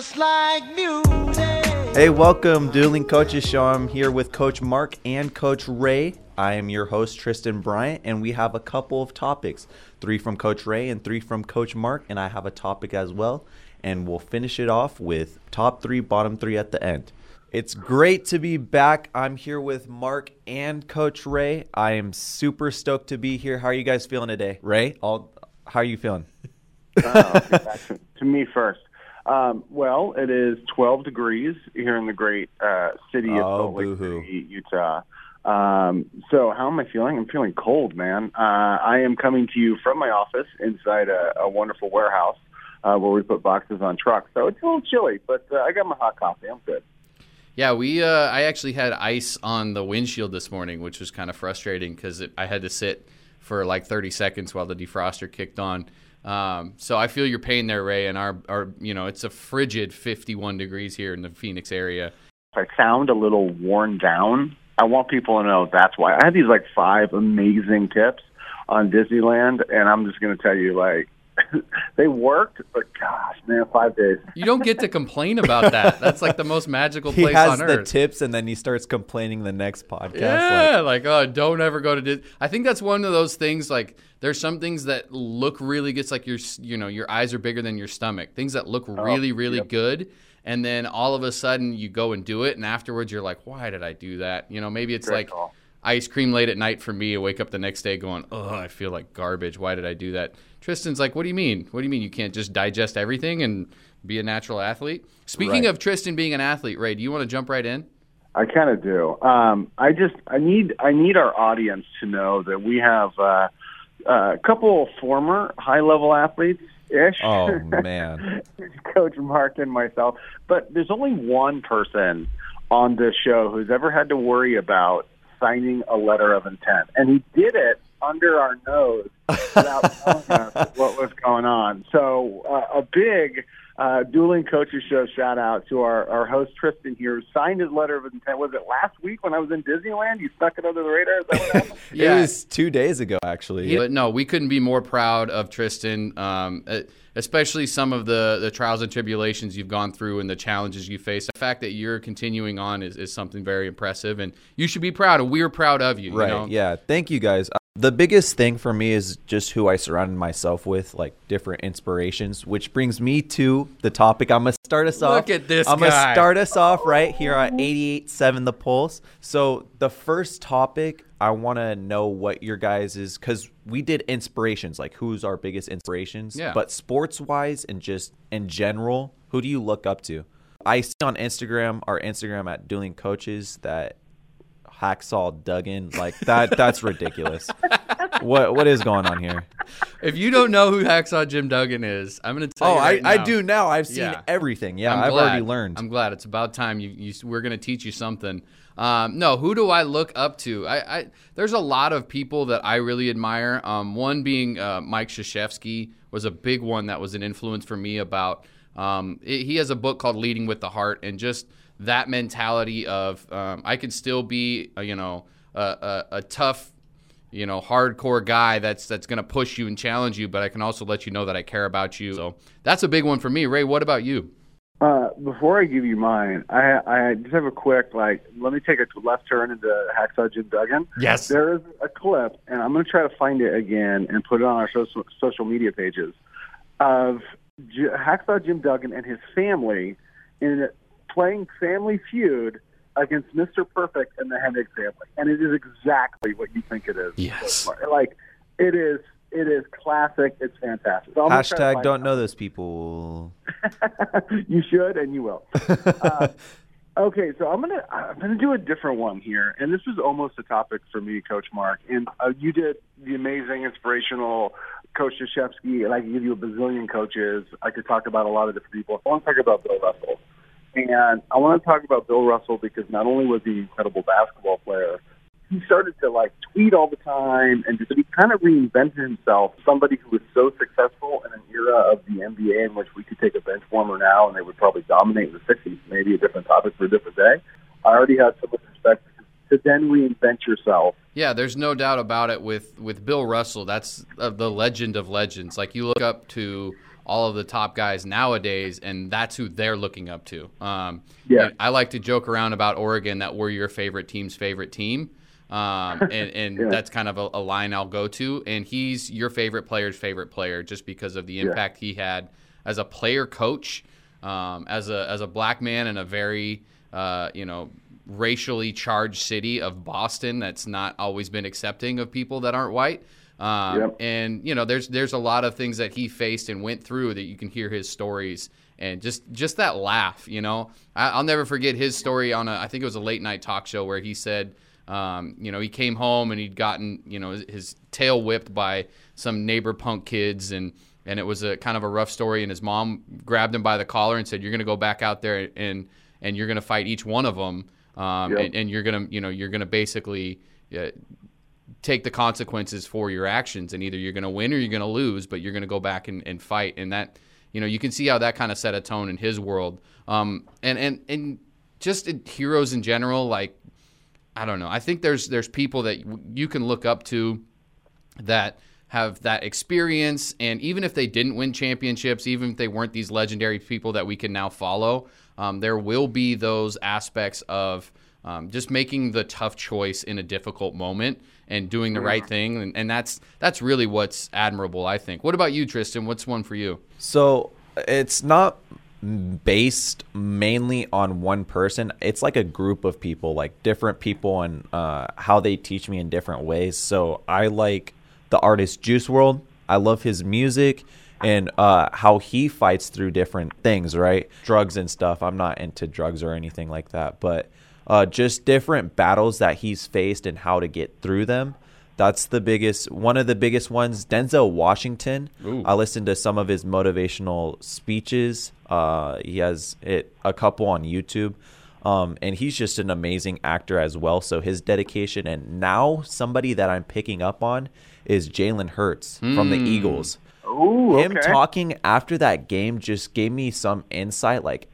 just like music. Hey, welcome, Dueling Coaches Show. I'm here with Coach Mark and Coach Ray. I am your host, Tristan Bryant, and we have a couple of topics three from Coach Ray and three from Coach Mark, and I have a topic as well. And we'll finish it off with top three, bottom three at the end. It's great to be back. I'm here with Mark and Coach Ray. I am super stoked to be here. How are you guys feeling today? Ray, all, how are you feeling? uh, to, to me first. Um, well, it is 12 degrees here in the great uh, city of Oh, Salt Lake boo-hoo. City, Utah. Um, so how am I feeling? I'm feeling cold, man. Uh, I am coming to you from my office inside a, a wonderful warehouse uh, where we put boxes on trucks. So it's a little chilly, but uh, I got my hot coffee. I'm good. Yeah, we. Uh, I actually had ice on the windshield this morning, which was kind of frustrating because I had to sit for like 30 seconds while the defroster kicked on. Um, so I feel your pain there, Ray. And our, our, you know, it's a frigid 51 degrees here in the Phoenix area. I sound a little worn down, I want people to know that's why. I have these like five amazing tips on Disneyland, and I'm just going to tell you, like, they worked, but gosh, man, five days. You don't get to complain about that. That's like the most magical place on earth. He place has on the earth. tips, and then he starts complaining the next podcast. like, Yeah, like, oh, don't ever go to Disney. I think that's one of those things. Like, there's some things that look really good. It's like your, you know, your eyes are bigger than your stomach. Things that look oh, really, really yep. good, and then all of a sudden you go and do it, and afterwards you're like, why did I do that? You know, maybe it's Great like call. ice cream late at night for me. I wake up the next day going, oh, I feel like garbage. Why did I do that? Tristan's like, what do you mean? What do you mean you can't just digest everything and be a natural athlete? Speaking Right. of Tristan being an athlete, Ray, do you want to jump right in? I kind of do. Um, I just I need I need our audience to know that we have uh, a couple of former high level athletes ish. Oh, man. Coach Mark and myself. But there's only one person on this show who's ever had to worry about signing a letter of intent, and he did it under our nose without telling us what was going on. So uh, a big uh, dueling coaches show shout out to our, our host Tristan here, who signed his letter of intent. Was it last week when I was in Disneyland? You stuck it under the radar. Is that what? Yeah. It was two days ago, actually. But no, we couldn't be more proud of Tristan, um, uh, especially some of the, the trials and tribulations you've gone through and the challenges you face. The fact that you're continuing on is, is something very impressive, and you should be proud, and we're proud of you. you Right. know? Yeah. Thank you guys. The biggest thing for me is just who I surrounded myself with, like different inspirations, which brings me to the topic. I'm gonna start us off. Look at this I'm guy. gonna start us off right here at 88.7 The Pulse. So the first topic, I want to know what your guys is because we did inspirations, like who's our biggest inspirations. Yeah. But sports wise and just in general, who do you look up to? I see on Instagram, our Instagram at Dueling Coaches, that Hacksaw Duggan, like that. That's ridiculous. what what is going on here? If you don't know who Hacksaw Jim Duggan is, I'm going to tell Oh, you. right I, I do now. I've seen Yeah. everything. Yeah, I've glad. already learned. I'm glad. It's about time you, you we're going to teach you something. Um, no, who do I look up to? I, I there's a lot of people that I really admire. Um, one being uh, Mike Krzyzewski was a big one that was an influence for me about. Um, it- he has a book called Leading with the Heart, and just that mentality of um, I can still be, uh, you know, a, a, a tough you know, hardcore guy that's that's going to push you and challenge you, but I can also let you know that I care about you. So that's a big one for me. Ray, what about you? Uh, before I give you mine, I, I just have a quick like. Let me take a left turn into Hacksaw Jim Duggan. Yes. There is a clip, and I'm going to try to find it again and put it on our social social media pages of J- Hacksaw Jim Duggan and his family in playing Family Feud against Mr. Perfect and the Hennig family, and it is exactly what you think it is. Yes. Like it is. It is classic. It's fantastic. So I'm gonna try to Hashtag don't it. know those people. you should, and you will. Uh, okay, so I'm gonna I'm gonna do a different one here, and this is almost a topic for me, Coach Mark. And uh, you did the amazing, inspirational Coach Krzyzewski, and I could give you a bazillion coaches. I could talk about a lot of different people. I want to talk about Bill Russell, and I want to talk about Bill Russell because not only was he an incredible basketball player, he started to like tweet all the time and just he kind of reinvented himself. Somebody who was so successful in an era of the NBA in which we could take a bench warmer now and they would probably dominate in the '60s. Maybe a different topic for a different day. I already had so much respect to then reinvent yourself. Yeah, there's no doubt about it with with Bill Russell. That's uh, the legend of legends. Like you look up to all of the top guys nowadays, and that's who they're looking up to. Um, Yeah. I like to joke around about Oregon that we're your favorite team's favorite team. Um, and and Yeah. that's kind of a, a line I'll go to. And he's your favorite player's favorite player just because of the impact he had as a player coach, um, as a as a black man in a very uh, you know racially charged city of Boston that's not always been accepting of people that aren't white. Um, Yep. And you know, there's there's a lot of things that he faced and went through that you can hear his stories and just just that laugh. You know, I, I'll never forget his story on a I think it was a late night talk show where he said. Um, you know, he came home and he'd gotten, you know, his, his tail whipped by some neighbor punk kids, and and it was a kind of a rough story. And his mom grabbed him by the collar and said, "You're going to go back out there and and you're going to fight each one of them, um, Yep. and, and you're going to, you know, you're going to basically." Uh, take the consequences for your actions and either you're going to win or you're going to lose but you're going to go back and, and fight and that you know you can see how that kind of set a tone in his world. Um, and and and just in heroes in general like i don't know i think there's there's people that you can look up to that have that experience and even if they didn't win championships even if they weren't these legendary people that we can now follow um, there will be those aspects of um, just making the tough choice in a difficult moment and doing the right thing and, and that's that's really what's admirable i think what about you tristan what's one for you So it's not based mainly on one person. It's like a group of people, like different people, and uh, how they teach me in different ways. So I like the artist Juice WRLD. I love his music and uh, how he fights through different things, right? Drugs and stuff. I'm not into drugs or anything like that, but uh, just different battles that he's faced and how to get through them. That's the biggest, one of the biggest ones. Denzel Washington. Ooh. I listened to some of his motivational speeches. Uh, he has it a couple on YouTube, um, and he's just an amazing actor as well. So his dedication, and now somebody that I'm picking up on is Jalen Hurts from the Eagles. Ooh, Him okay. talking after that game just gave me some insight. Like,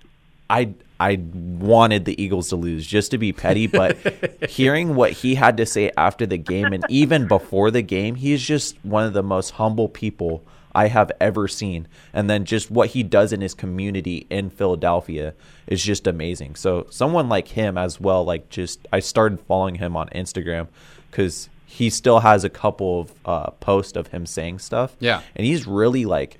I I wanted the Eagles to lose just to be petty, but hearing what he had to say after the game and even before the game, he's just one of the most humble people I have ever seen. And then just what he does in his community in Philadelphia is just amazing. So someone like him as well, like just I started following him on Instagram because he still has a couple of uh, posts of him saying stuff. Yeah. and he's really like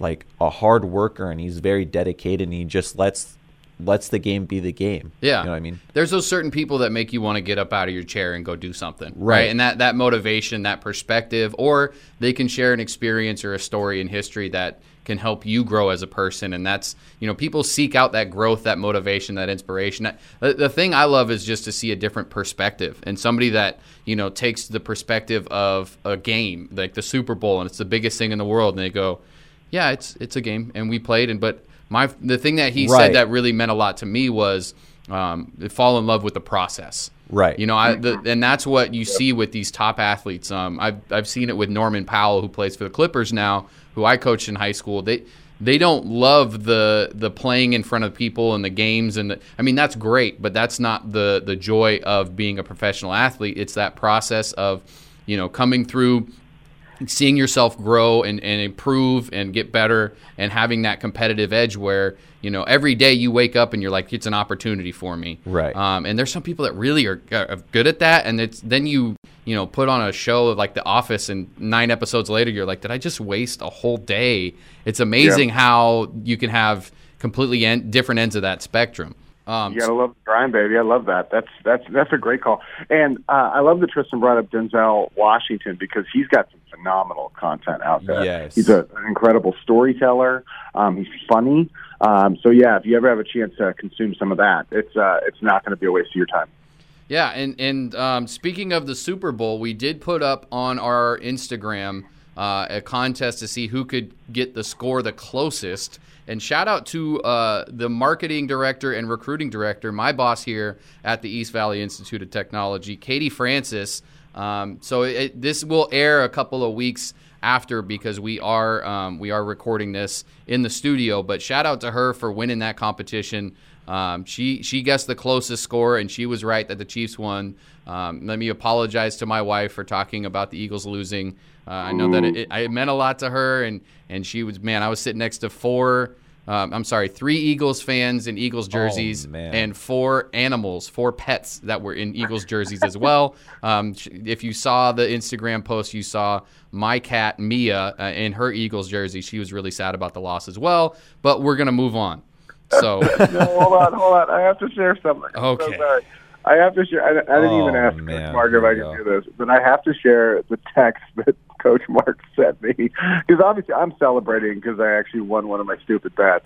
like a hard worker and he's very dedicated and he just lets lets the game be the game. Yeah. You know what I mean? There's those certain people that make you want to get up out of your chair and go do something. Right. And that, that motivation, that perspective, or they can share an experience or a story in history that can help you grow as a person. And that's, you know, people seek out that growth, that motivation, that inspiration. The, the thing I love is just to see a different perspective and somebody that, you know, takes the perspective of a game, like the Super Bowl, and it's the biggest thing in the world. And they go, yeah, it's it's a game, and we played. And but my the thing that he Right. said that really meant a lot to me was um, fall in love with the process. Right. You know, I the, and that's what you see with these top athletes. Um, I've I've seen it with Norman Powell, who plays for the Clippers now, who I coached in high school. They they don't love the the playing in front of people and the games and the, I mean that's great, but that's not the the joy of being a professional athlete. It's that process of you know coming through seeing yourself grow and, and improve and get better and having that competitive edge where you know every day you wake up and you're like it's an opportunity for me. Right. um, and there's some people that really are, are good at that. And it's then you you know put on a show of like the office and nine episodes later you're like did i just waste a whole day? It's amazing how you can have completely en- different ends of that spectrum um, You gotta love the grind, baby. I love that. That's that's that's a great call. And uh, I love that Tristan brought up Denzel Washington because he's got some phenomenal content out there. Yes. he's a, an incredible storyteller. Um, he's funny. Um, so yeah, if you ever have a chance to consume some of that, it's uh, it's not going to be a waste of your time. Yeah, and and um, speaking of the Super Bowl, we did put up on our Instagram uh, a contest to see who could get the score the closest. And shout out to uh, the marketing director and recruiting director, my boss here at the East Valley Institute of Technology, Katie Francis. Um, so it, this will air a couple of weeks after because we are um, we are recording this in the studio. But shout out to her for winning that competition. Um, she she guessed the closest score, and she was right that the Chiefs won. Um, let me apologize to my wife for talking about the Eagles losing. Uh, I know that it, it, meant a lot to her, and and she was man. I was sitting next to four. Um, I'm sorry, three Eagles fans in Eagles jerseys, Oh, and four animals, four pets that were in Eagles jerseys as well. Um, if you saw the Instagram post, you saw my cat Mia uh, in her Eagles jersey. She was really sad about the loss as well. But we're gonna move on. So no, hold on, hold on. I have to share something. Okay. So sorry. I have to share. I, I didn't Oh, even ask man. Coach Mark if I could we do this, but I have to share the text that Coach Mark sent me because obviously I'm celebrating because I actually won one of my stupid bets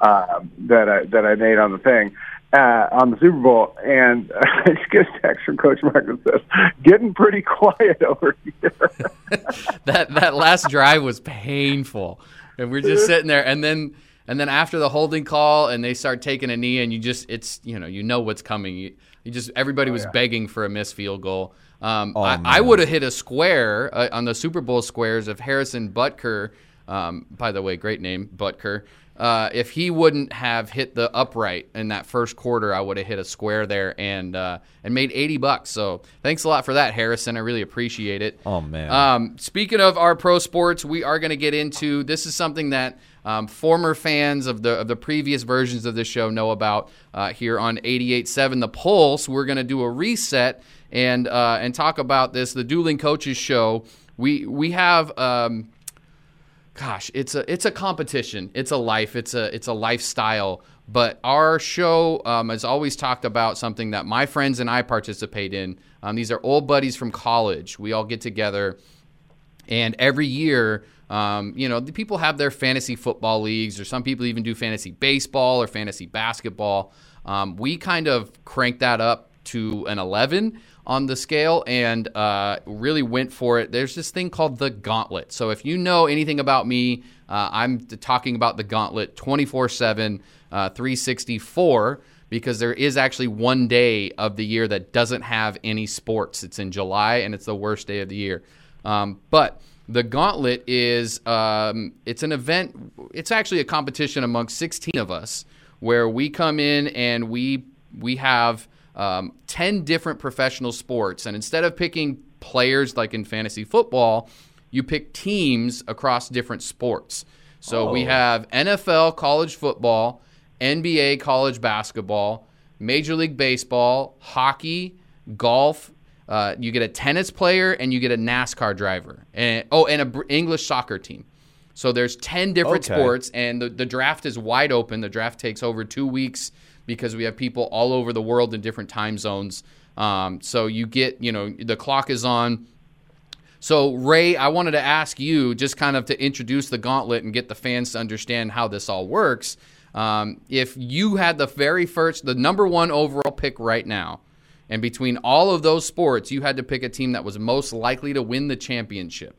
um, that I that I made on the thing. Uh, on the Super Bowl, and I just get a text from Coach Mark that says, "Getting pretty quiet over here." that that last drive was painful, and we're just sitting there, and then and then after the holding call, and they start taking a knee, and you just it's you know you know what's coming. You, you just everybody was begging for a missed field goal. Um, I, I would have hit a square uh, on the Super Bowl squares if Harrison Butker, um, by the way, great name Butker. Uh, if he wouldn't have hit the upright in that first quarter, I would have hit a square there and uh, and made eighty bucks. So thanks a lot for that, Harrison. I really appreciate it. Oh, man. Um, speaking of our pro sports, we are going to get into this is something that um, former fans of the of the previous versions of the show know about uh, here on 88.7 The Pulse. We're going to do a reset and uh, and talk about this. The Dueling Coaches Show. We we have. Um, gosh, it's a it's a competition. It's a life. It's a it's a lifestyle. But our show um, has always talked about something that my friends and I participate in. Um, these are old buddies from college. We all get together, and every year, um, you know, the people have their fantasy football leagues, or some people even do fantasy baseball or fantasy basketball. Um, we kind of crank that up to an 11 on the scale and uh, really went for it. There's this thing called the gauntlet. So if you know anything about me, uh, I'm talking about the gauntlet 24 7, uh, 364, because there is actually one day of the year that doesn't have any sports. It's in July and it's the worst day of the year. Um, but the gauntlet is um, it's an event. It's actually a competition amongst 16 of us where we come in and we we have um, 10 different professional sports, and instead of picking players like in fantasy football, you pick teams across different sports. So we have NFL, college football, NBA, college basketball, Major League Baseball, hockey, golf. Uh, you get a tennis player and you get a NASCAR driver, and oh, and a Br- English soccer team. So there's 10 different Okay. sports, and the, the draft is wide open. The draft takes over two weeks because we have people all over the world in different time zones. Um, so you get, you know, the clock is on. So, Ray, I wanted to ask you just kind of to introduce the gauntlet and get the fans to understand how this all works. Um, if you had the very first, the number one overall pick right now, and between all of those sports, you had to pick a team that was most likely to win the championship.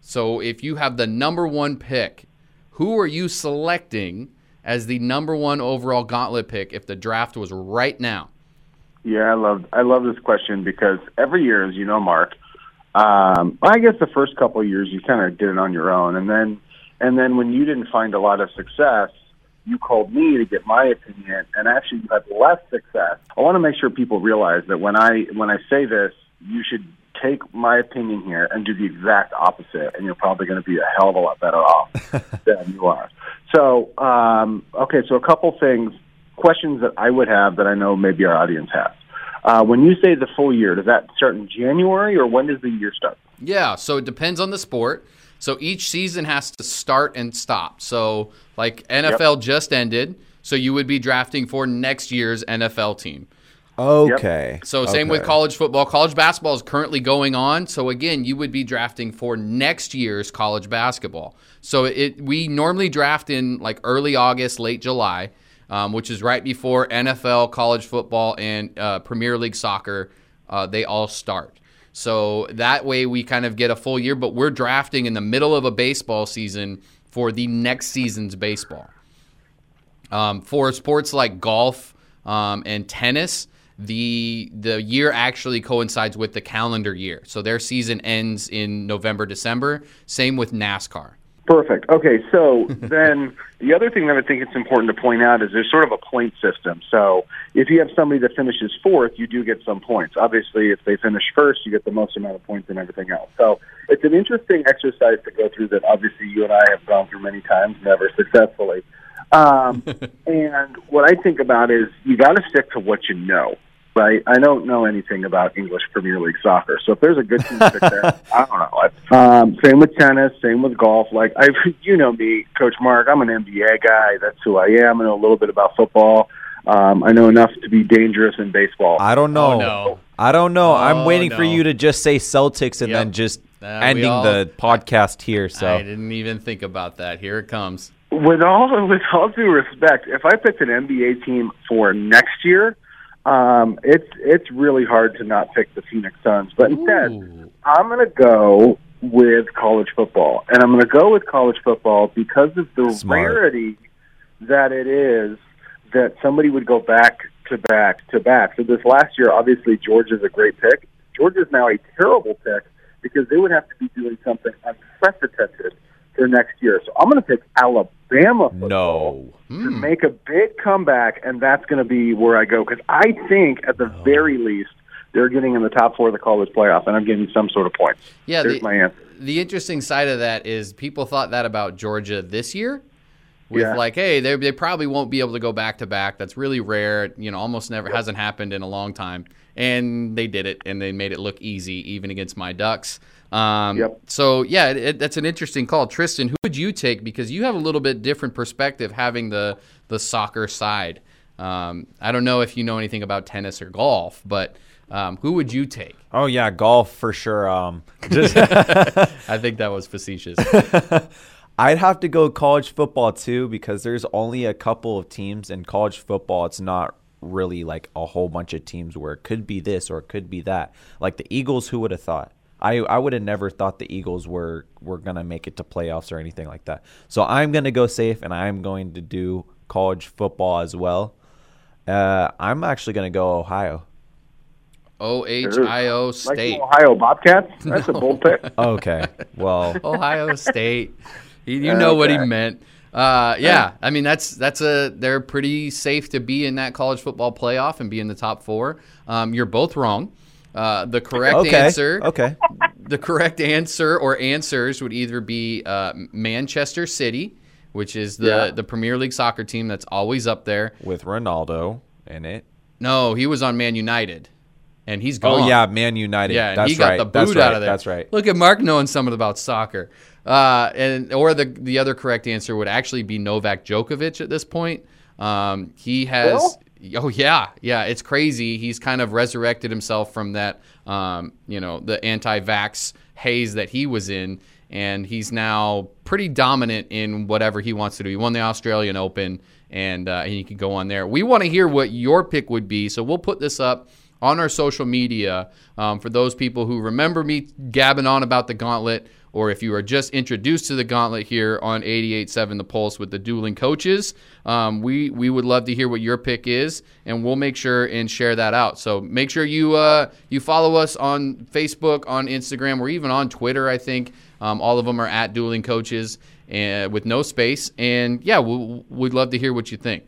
So, if you have the number one pick, who are you selecting as the number one overall gauntlet pick if the draft was right now? Yeah, I love I love this question because every year, as you know, Mark, um, I guess the first couple of years you kind of did it on your own, and then and then when you didn't find a lot of success, you called me to get my opinion, and actually you had less success. I want to make sure people realize that when I when I say this, you should take my opinion here and do the exact opposite, and you're probably going to be a hell of a lot better off than you are. So, um, okay, so a couple things, questions that I would have that I know maybe our audience has. Uh, when you say the full year, does that start in January or when does the year start? Yeah, so it depends on the sport. So each season has to start and stop. So, like NFL just ended, so you would be drafting for next year's NFL team. Okay. So same with college football. College basketball is currently going on. So again, you would be drafting for next year's college basketball. So it we normally draft in like early August, late July, um, which is right before NFL, college football, and uh, Premier League soccer. Uh, they all start. So that way we kind of get a full year. But we're drafting in the middle of a baseball season for the next season's baseball. Um, for sports like golf um, and tennis, the the year actually coincides with the calendar year. So their season ends in November, December. Same with NASCAR. Perfect. Okay, so then the other thing that I think it's important to point out is there's sort of a point system. So if you have somebody that finishes fourth, you do get some points. Obviously, if they finish first, you get the most amount of points and everything else. So it's an interesting exercise to go through that obviously you and I have gone through many times, never successfully. Um, and what I think about is you got to stick to what you know right? I don't know anything about English Premier League soccer, so if there's a good team pick there, I don't know. Um, same with tennis, same with golf. Like I, you know me, Coach Mark. I'm an NBA guy. That's who I am. I know a little bit about football. Um, I know enough to be dangerous in baseball. I don't know. Oh, no. I don't know. I'm Oh, waiting for you to just say Celtics and Yep. then just Uh, ending all- the podcast here. So I didn't even think about that. Here it comes. with all with all due respect, if I picked an NBA team for next year, um, it's it's really hard to not pick the Phoenix Suns. But instead, Ooh. I'm going to go with college football, and I'm going to go with college football because of the Smart. rarity that it is that somebody would go back to back to back. So this last year, obviously, Georgia's a great pick. Georgia's now a terrible pick because they would have to be doing something unprecedented for next year. So I'm going to pick Alabama football no. to Hmm. make a big comeback, and that's going to be where I go because I think at the very least they're getting in the top four of the college playoff, and I'm getting some sort of points. Yeah, There's the, my answer. the interesting side of that is people thought that about Georgia this year. With Yeah. like, hey, they they probably won't be able to go back to back. That's really rare. You know, almost never hasn't happened in a long time. And they did it, and they made it look easy, even against my Ducks. Um, Yep. So yeah, it, it, that's an interesting call, Tristan. Who would you take? Because you have a little bit different perspective having the the soccer side. Um, I don't know if you know anything about tennis or golf, but um, who would you take? Oh yeah, golf for sure. Um, just I think that was facetious. I'd have to go college football too because there's only a couple of teams in college football. It's not really like a whole bunch of teams where it could be this or it could be that. Like the Eagles, who would have thought? I I would have never thought the Eagles were were gonna make it to playoffs or anything like that. So I'm gonna go safe and I'm going to do college football as well. Uh, I'm actually gonna go Ohio. O H I O Like State. Ohio Bobcats. That's a bold pick. Okay, well, Ohio State. You, you know what he meant. Uh, yeah, I mean that's that's a they're pretty safe to be in that college football playoff and be in the top four. Um, you're both wrong. Uh, the correct okay, answer, okay. the correct answer or answers would either be uh, Manchester City, which is the Yeah. the Premier League soccer team that's always up there. With Ronaldo in it. No, he was on Man United, and he's gone. Oh yeah, Man United. Yeah, that's he got right. the boot that's right. out of there. That's right. Look at Mark knowing something about soccer. Uh, and or the the other correct answer would actually be Novak Djokovic at this point. Um, he has. Oh yeah, yeah. It's crazy. He's kind of resurrected himself from that. Um, you know, the anti-vax haze that he was in, and he's now pretty dominant in whatever he wants to do. He won the Australian Open, and uh, he can go on there. We want to hear what your pick would be, so we'll put this up on our social media um, for those people who remember me gabbing on about the gauntlet or if you are just introduced to the gauntlet here on 88.7 The Pulse with the dueling coaches, um, we, we would love to hear what your pick is, and we'll make sure and share that out. So make sure you, uh, you follow us on Facebook, on Instagram, or even on Twitter, I think. Um, all of them are at dueling coaches and with no space. And yeah, we, we'd love to hear what you think.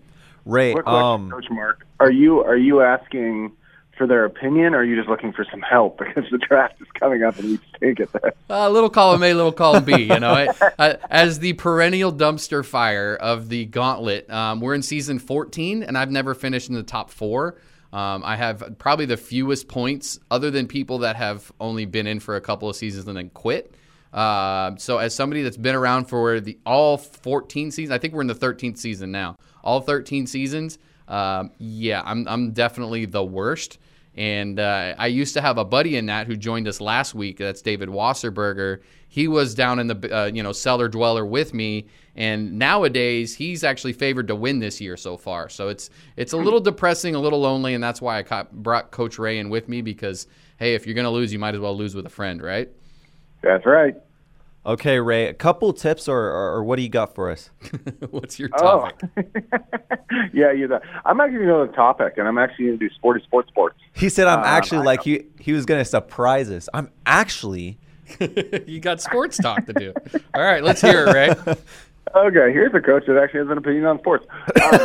Ray, Quick um, Coach Mark. Are you are you asking for their opinion, or are you just looking for some help because the draft is coming up and we stink at that? A little column A, little column B. You know, I, I, as the perennial dumpster fire of the gauntlet, um, we're in season 14, and I've never finished in the top four. Um, I have probably the fewest points, other than people that have only been in for a couple of seasons and then quit. Uh, so, as somebody that's been around for the all 14 seasons, I think we're in the 13th season now. All 13 seasons, um, yeah, I'm I'm definitely the worst. And uh, I used to have a buddy in that who joined us last week. That's David Wasserberger. He was down in the uh, you know cellar dweller with me, and nowadays he's actually favored to win this year so far. So it's it's a little depressing, a little lonely, and that's why I ca- brought Coach Ray in with me because hey, if you're gonna lose, you might as well lose with a friend, right? That's right. Okay, Ray, a couple tips or, or, or what do you got for us? What's your Oh, topic? yeah, you know, I'm actually going to go the topic, and I'm actually going to do sporty sports sports. He said I'm Um, actually I like know. he he was gonna surprise us. I'm actually you got sports talk to do. All right, let's hear it, Ray. Okay, here's a coach that actually has an opinion on sports. Um,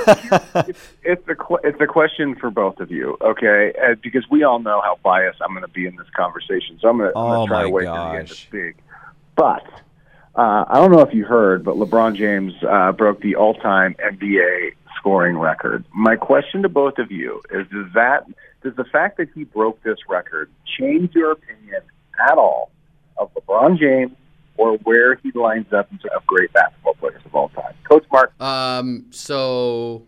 it's, it's a qu- it's a question for both of you, okay? Uh, because we all know how biased I'm going to be in this conversation, so I'm going Oh to try to wait to the end to speak. But uh, I don't know if you heard, but LeBron James uh, broke the all-time NBA scoring record. My question to both of you is: Does that does the fact that he broke this record change your opinion at all of LeBron James or where he lines up in terms of great basketball players of all time? Coach Mark. Um, so,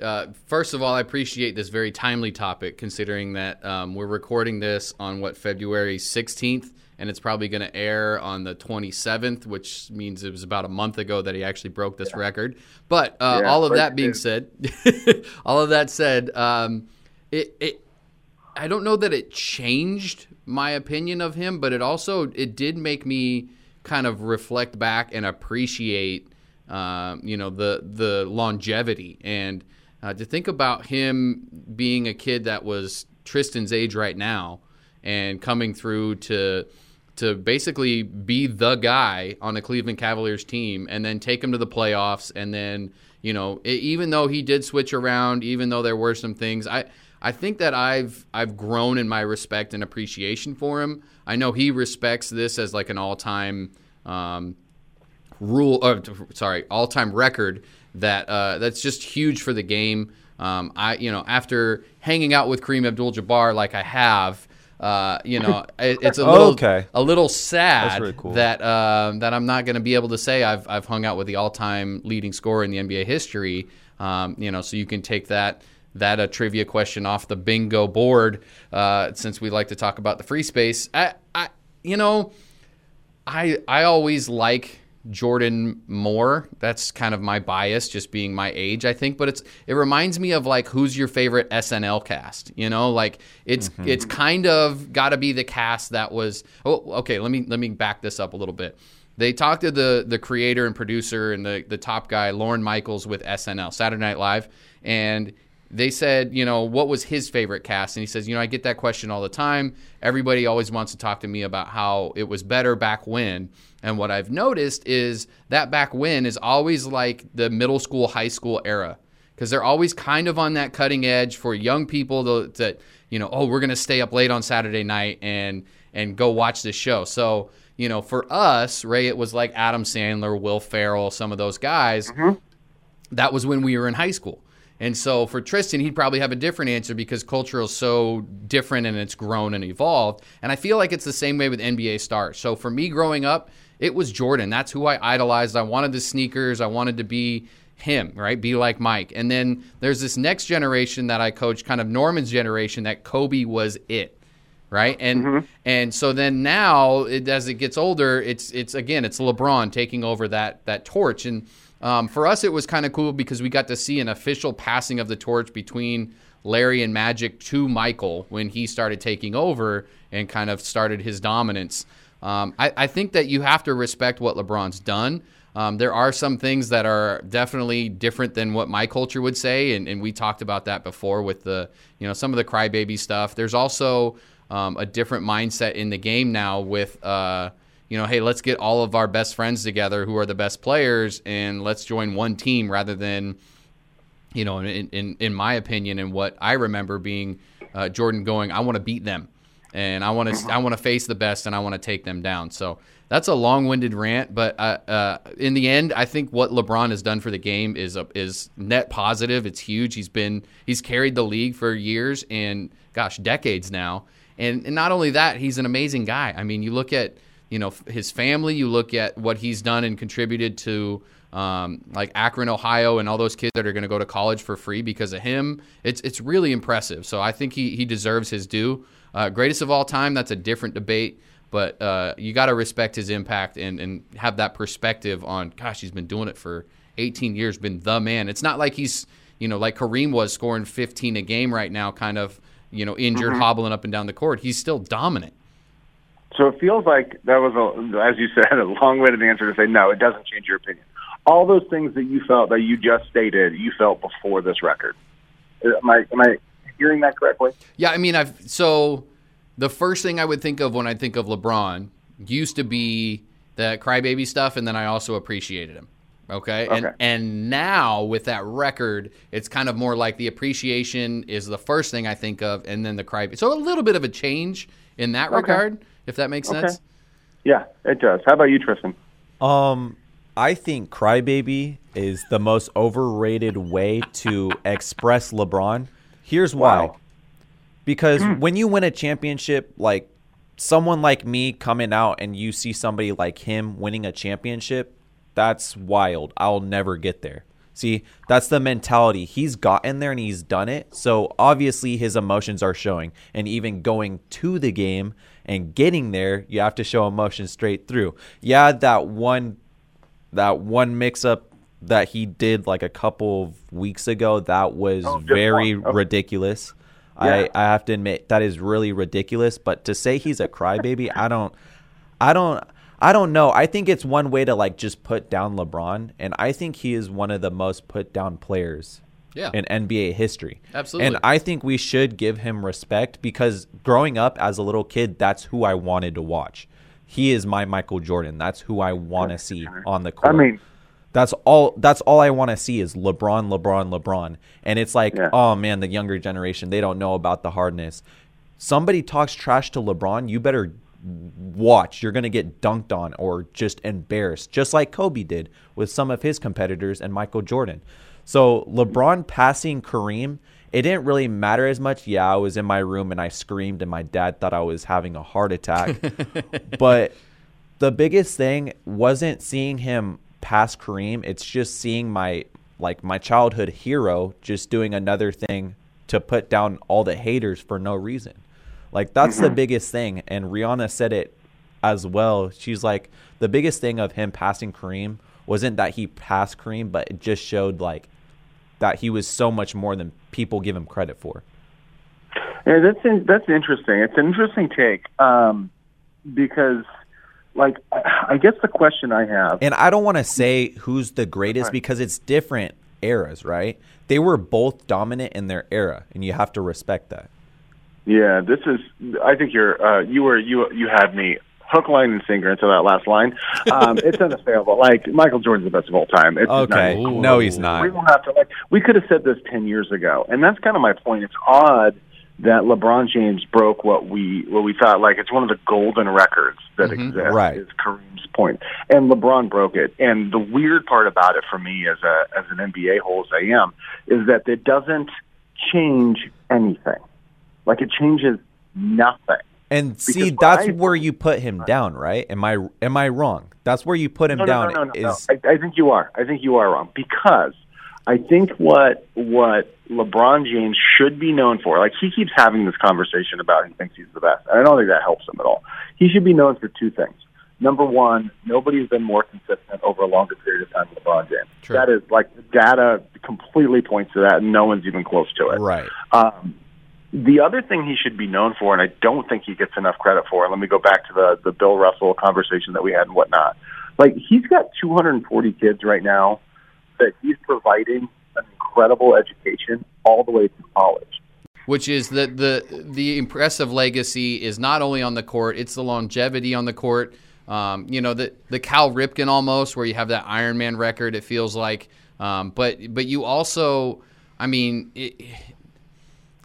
uh, first of all, I appreciate this very timely topic, considering that um, we're recording this on what February 16th, and it's probably going to air on the 27th, which means it was about a month ago that he actually broke this record. But uh, Yeah, all of that being said, all of that said, um, it, it I don't know that it changed my opinion of him, but it also it did make me kind of reflect back and appreciate, um, you know, the the longevity. And uh, to think about him being a kid that was Tristan's age right now and coming through to to basically be the guy on the Cleveland Cavaliers team and then take him to the playoffs and then you know e- even though he did switch around even though there were some things I I think that I've I've grown in my respect and appreciation for him. I know he respects this as like an all-time um, rule or sorry all-time record that uh, that's just huge for the game. Um, I you know after hanging out with Kareem Abdul-Jabbar like I have, uh, you know it, it's a little Okay. a little sad really cool. that um, that I'm not going to be able to say I've I've hung out with the all-time leading scorer in the NBA history. Um, you know, so you can take that that a trivia question off the bingo board uh, since we like to talk about the free space. I, I you know. I I always like Jordan more. That's kind of my bias, just being my age, I think. But it's it reminds me of like who's your favorite SNL cast? You know, like it's mm-hmm. it's kind of got to be the cast that was. Oh, okay. Let me let me back this up a little bit. They talked to the the creator and producer and the the top guy, Lorne Michaels, with SNL Saturday Night Live, and they said, you know, what was his favorite cast? And he says, you know, I get that question all the time. Everybody always wants to talk to me about how it was better back when. And what I've noticed is that back when is always like the middle school, high school era. Because they're always kind of on that cutting edge for young people to, that, you know, oh, we're going to stay up late on Saturday night and and go watch this show. So, you know, for us, Ray, it was like Adam Sandler, Will Ferrell, some of those guys mm-hmm. that was when we were in high school. And so for Tristan, he'd probably have a different answer because culture is so different and it's grown and evolved. And I feel like it's the same way with NBA stars. So for me growing up, it was Jordan. That's who I idolized. I wanted the sneakers. I wanted to be him, right? Be like Mike. And then there's this next generation that I coach, kind of Norman's generation, that Kobe was it right? And and so then now, it, as it gets older, it's it's again it's LeBron taking over that that torch. And um, for us, it was kind of cool because we got to see an official passing of the torch between Larry and Magic to Michael when he started taking over and kind of started his dominance. Um, I, I think that you have to respect what LeBron's done. Um, there are some things that are definitely different than what my culture would say, and, and we talked about that before with the, you know, some of the crybaby stuff. There's also um, a different mindset in the game now with, uh, you know, hey, let's get all of our best friends together who are the best players, and let's join one team rather than, you know, in in, in my opinion, and what I remember being uh, Jordan going, I want to beat them, and I want to I want to face the best, and I want to take them down. So that's a long-winded rant, but uh, uh, in the end, I think what LeBron has done for the game is a, is net positive. It's huge. He's been he's carried the league for years and gosh, decades now. And, and not only that, he's an amazing guy. I mean, you look at you know his family, you look at what he's done and contributed to um, like Akron, Ohio, and all those kids that are going to go to college for free because of him. It's it's really impressive. So I think he he deserves his due. Uh, greatest of all time. That's a different debate. But uh, you got to respect his impact and, and have that perspective on, gosh, he's been doing it for 18 years, been the man. It's not like he's, you know, like Kareem was scoring 15 a game right now, kind of, you know, injured, hobbling up and down the court. He's still dominant. So it feels like that was, a, as you said, a long-winded answer to say no. It doesn't change your opinion. All those things that you felt that you just stated, you felt before this record. Am I am I hearing that correctly? Yeah, I mean, I've so the first thing I would think of when I think of LeBron used to be the crybaby stuff, and then I also appreciated him. Okay? Okay. And and now with that record, it's kind of more like the appreciation is the first thing I think of, and then the crybaby. So a little bit of a change in that Okay. regard, if that makes Okay. sense. Yeah, it does. How about you, Tristan? Um, I think crybaby is the most overrated way to express LeBron. Here's why. Wow. Because hmm. when you win a championship, like someone like me coming out and you see somebody like him winning a championship, that's wild. I'll never get there. See, that's the mentality. He's gotten there and he's done it. So obviously his emotions are showing. And even going to the game and getting there, you have to show emotion straight through. Yeah, that one that one mix up that he did like a couple of weeks ago, that was Oh, very. Okay. ridiculous. Yeah. I, I have to admit that is really ridiculous. But to say he's a crybaby, I don't I don't I don't know. I think it's one way to like just put down LeBron, and I think he is one of the most put down players Yeah. in NBA history. Absolutely. And I think we should give him respect because growing up as a little kid, that's who I wanted to watch. He is my Michael Jordan. That's who I want to see on the court. I mean, That's all. That's all I want to see is LeBron, LeBron, LeBron. And it's like, Yeah. oh man, the younger generation they don't know about the hardness. Somebody talks trash to LeBron, you better watch. You're gonna get dunked on or just embarrassed, just like Kobe did with some of his competitors and Michael Jordan. So LeBron passing Kareem, it didn't really matter as much. Yeah, I was in my room and I screamed, and my dad thought I was having a heart attack. but the biggest thing wasn't seeing him pass Kareem. It's just seeing my like my childhood hero just doing another thing to put down all the haters for no reason. Like that's the biggest thing. And Rihanna said it as well. She's like the biggest thing of him passing Kareem wasn't that he passed Kareem, but it just showed like that he was so much more than people give him credit for. Yeah, that's in, that's interesting. It's an interesting take um, because, like, I guess the question I have. And I don't want to say who's the greatest Right. because it's different eras, right? They were both dominant in their era, and you have to respect that. Yeah, this is. I think you're. Uh, you were. You you had me hook, line, and sinker into that last line. Um, it's unassailable. Like Michael Jordan's the best of all time. It's just not Okay, no, he's We not. don't have to. Like, we could have said this ten years ago, and that's kind of my point. It's odd that LeBron James broke what we what we thought. Like it's one of the golden records that Mhm. exist. Right. Is Kareem's point, and LeBron broke it. And the weird part about it for me, as a as an NBA hole as I am, is that it doesn't change anything. Like it changes nothing. And see, Because that's I- where you put him down, right? Am I am I wrong? That's where you put him No, no, down. no, no, no, is no. I, I think you are. I think you are wrong because I think what what LeBron James should be known for, like he keeps having this conversation about he thinks he's the best. And I don't think that helps him at all. He should be known for two things. Number one, nobody's been more consistent over a longer period of time than LeBron James. True. That is like data completely points to that, and no one's even close to it. right. Um, the other thing he should be known for, and I don't think he gets enough credit for, and let me go back to the the Bill Russell conversation that we had and whatnot. Like he's got 240 kids right now that he's providing incredible education all the way through college. which is that the the impressive legacy is not only on the court, it's the longevity on the court. Um, you know the the Cal Ripken almost, where you have that Ironman record. It feels like, um, but but you also, I mean, it,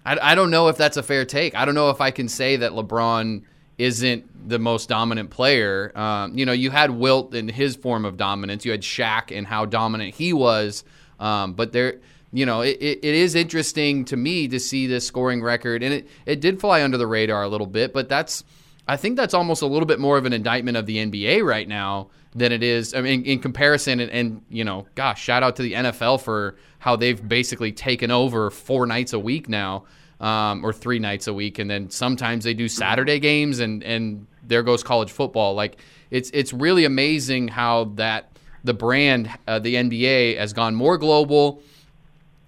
I I don't know if that's a fair take. I don't know if I can say that LeBron isn't the most dominant player. Um, you know, you had Wilt in his form of dominance. You had Shaq and how dominant he was. Um, but there, you know, it, it, is interesting to me to see this scoring record, and it, it did fly under the radar a little bit. But that's, I think that's almost a little bit more of an indictment of the NBA right now than it is. I mean, in comparison, and, and you know, gosh, shout out to the NFL for how they've basically taken over four nights a week now um, or three nights a week, and then sometimes they do Saturday games, and and there goes college football. Like it's it's really amazing how that the brand, uh, the NBA, has gone more global,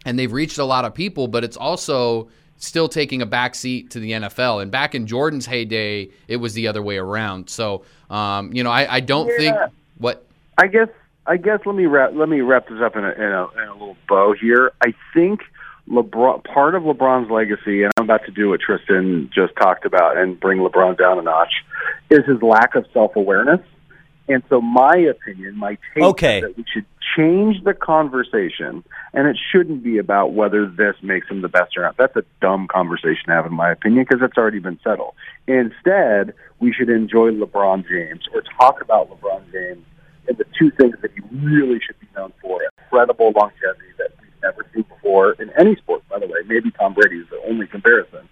and they've reached a lot of people. But it's also still taking a back seat to the NFL. And back in Jordan's heyday, it was the other way around. So, um, you know, I, I don't Yeah. think what. I guess I guess let me wrap let me wrap this up in a, in a in a little bow here. I think LeBron part of LeBron's legacy, and I'm about to do what Tristan just talked about and bring LeBron down a notch, is his lack of self awareness. And so, my opinion, my take Okay. is that we should change the conversation, and it shouldn't be about whether this makes him the best or not. That's a dumb conversation to have, in my opinion, because it's already been settled. Instead, we should enjoy LeBron James or talk about LeBron James and the two things that he really should be known for: incredible longevity that we've never seen before in any sport. By the way, maybe Tom Brady is the only comparison,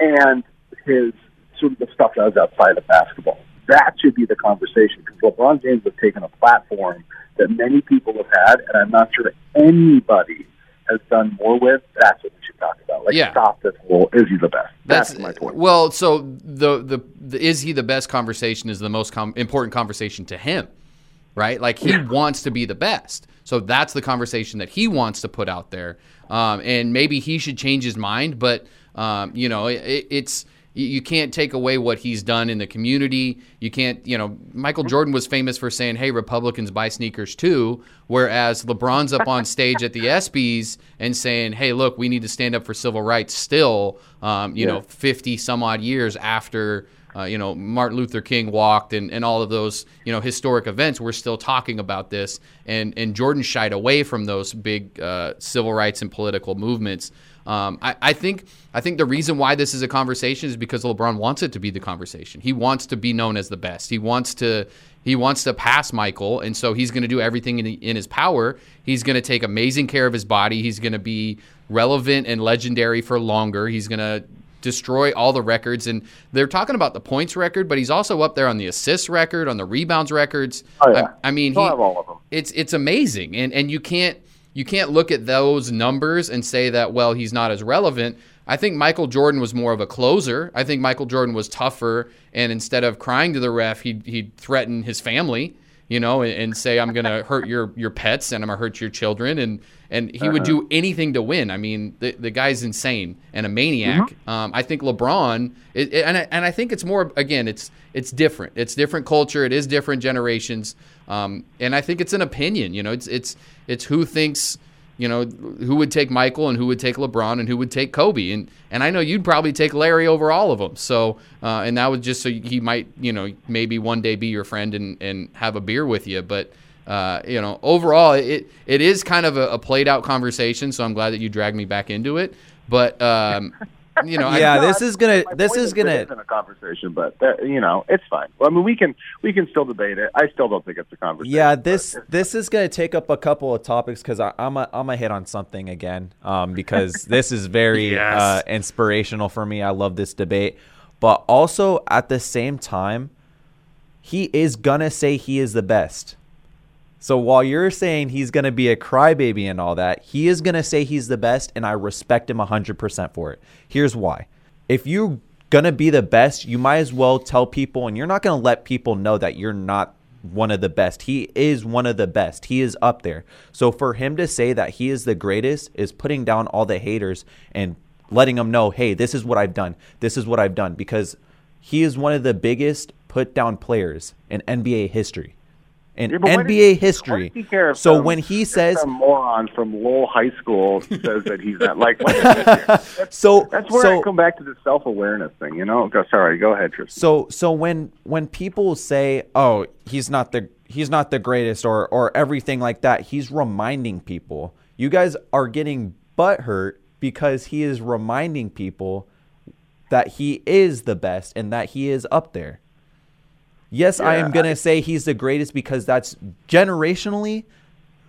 and his sort of the stuff that was outside of basketball. That should be the conversation because LeBron James has taken a platform that many people have had, and I'm not sure anybody has done more with. That's what we should talk about. Like, Yeah. stop this whole "is he the best?" That's, my point. Well, so the, the the is he the best conversation is the most com- important conversation to him, right? Like he wants to be the best, so that's the conversation that he wants to put out there. Um, and maybe he should change his mind, but um, you know, it, it's you can't take away what he's done in the community. You can't, you know, Michael Jordan was famous for saying, "Hey, Republicans buy sneakers too," whereas LeBron's up on stage at the ESPYS and saying, "Hey, look, we need to stand up for civil rights." Still, um, you know, fifty some odd years after. Uh, you know, Martin Luther King walked and, and all of those, you know, historic events, we're still talking about this. And, and Jordan shied away from those big uh, civil rights and political movements. Um, I, I think I think the reason why this is a conversation is because LeBron wants it to be the conversation. He wants to be known as the best. He wants to he wants to pass Michael, and so he's going to do everything in, in his power. He's going to take amazing care of his body. He's going to be relevant and legendary for longer. He's going to destroy all the records. And they're talking about the points record, but he's also up there on the assists record, on the rebounds records. Oh, yeah. I, I mean, he, have all of them. it's it's amazing, and and you can't you can't look at those numbers and say that well he's not as relevant. I think Michael Jordan was more of a closer. I think Michael Jordan was tougher, and instead of crying to the ref, he'd he'd threaten his family, you know, and, and say I'm gonna hurt your your pets and I'm gonna hurt your children, and and he would do anything to win. I mean, the the guy's insane and a maniac. Um, I think LeBron, it, it- and I, and I think it's more again, it's it's different. It's different culture. It is different generations. Um, and I think it's an opinion. You know, it's it's it's who thinks. You know who would take Michael and who would take LeBron and who would take Kobe and and I know you'd probably take Larry over all of them. So uh, and that was just so he might you know maybe one day be your friend and and have a beer with you. But uh, you know overall it it is kind of a, a played out conversation. So I'm glad that you dragged me back into it. But um, you know Yeah, I, this is gonna this is gonna it isn't a conversation, but that, you know, it's fine. Well, I mean, we can we can still debate it. I still don't think it's a conversation. Yeah, this this is gonna take up a couple of topics because I'm a I'm a hit on something again um, because this is very Yes. uh, inspirational for me. I love this debate, but also at the same time, he is gonna say he is the best. So while you're saying he's gonna be a crybaby and all that, he is gonna say he's the best, and I respect him hundred percent for it. Here's why: if you're gonna be the best, you might as well tell people, and you're not gonna let people know that you're not one of the best. He is one of the best. He is up there. So for him to say that he is the greatest is putting down all the haters and letting them know, hey, this is what I've done. This is what I've done because he is one of the biggest put down players in NBA history. In Yeah, NBA he- history. does he care if so some- when he says some moron from Lowell High School says that he's not like, why does he care? That's, so that's where so I come back to the self awareness thing. You know, go, sorry, go ahead, Tristan. So so when when people say, "Oh, he's not the he's not the greatest," or or everything like that, he's reminding people. You guys are getting butthurt because he is reminding people that he is the best and that he is up there. Yes, I am gonna say he's the greatest because that's generationally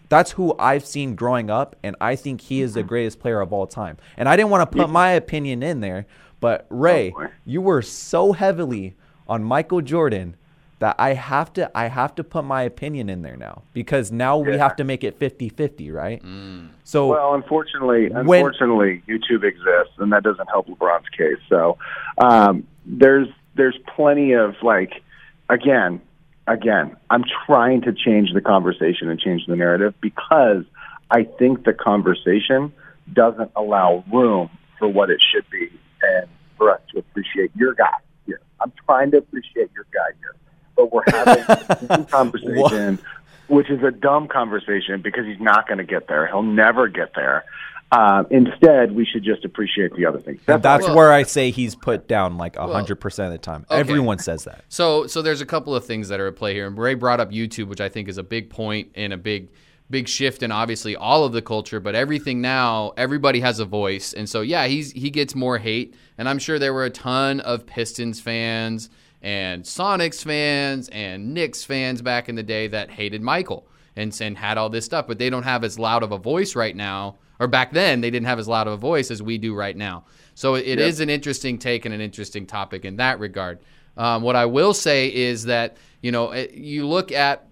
that's who I've seen growing up, and I think he is the greatest player of all time. And I didn't want to put my opinion in there, but Ray, boy. you were so heavily on Michael Jordan that I have to I have to put my opinion in there now because now we have to make it 50-50, right? So Well, unfortunately, When- unfortunately, YouTube exists, and that doesn't help LeBron's case. So um, there's there's plenty of like, again, again, I'm trying to change the conversation and change the narrative because I think the conversation doesn't allow room for what it should be, and for us to appreciate your guy here. I'm trying to appreciate your guy here, but we're having a conversation, which is a dumb conversation because he's not going to get there. He'll never get there. Uh, instead, we should just appreciate the other things. That's, that's Well- where I say he's put down like hundred percent of the time. okay. Everyone says that. So so there's a couple of things that are at play here. And Ray brought up YouTube, which I think is a big point and a big big shift in obviously all of the culture, but everything now, everybody has a voice. And so yeah, he's he gets more hate. And I'm sure there were a ton of Pistons fans and Sonics fans and Knicks fans back in the day that hated Michael and, and had all this stuff, but they don't have as loud of a voice right now. Or back then, they didn't have as loud of a voice as we do right now. So it is an interesting take and an interesting topic in that regard. Um, what I will say is that you know it- you look at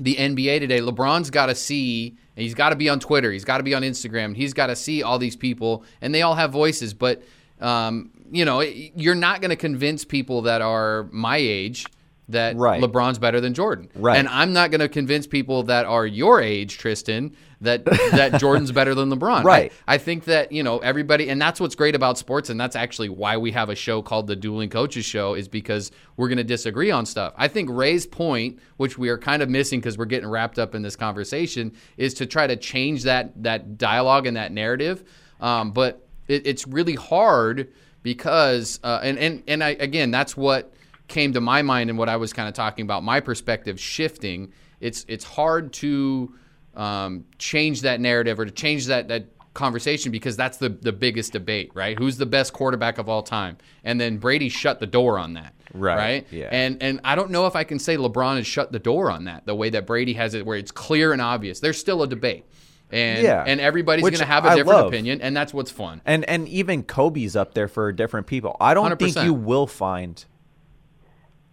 the NBA today. LeBron's got to see. and He's got to be on Twitter. He's got to be on Instagram. He's got to see all these people, and they all have voices. But um, you know, it- you're not going to convince people that are my age that Right. LeBron's better than Jordan. Right. And I'm not going to convince people that are your age, Tristan, that that Jordan's better than LeBron. Right. I, I think that you know everybody, and that's what's great about sports, and that's actually why we have a show called the Dueling Coaches Show, is because we're going to disagree on stuff. I think Ray's point, which we are kind of missing because we're getting wrapped up in this conversation, is to try to change that that dialogue and that narrative. Um, but it, it's really hard because, uh, and and and I again, that's what came to my mind and what I was kind of talking about. My perspective shifting. It's it's hard to um, change that narrative or to change that that conversation because that's the the biggest debate, right? Who's the best quarterback of all time? And then Brady shut the door on that, Right, Right. yeah. And and I don't know if I can say LeBron has shut the door on that the way that Brady has it, where it's clear and obvious. There's still a debate, and Yeah. and everybody's going to have a I different love. opinion, and that's what's fun. And and even Kobe's up there for different people. I don't think 100%. you will find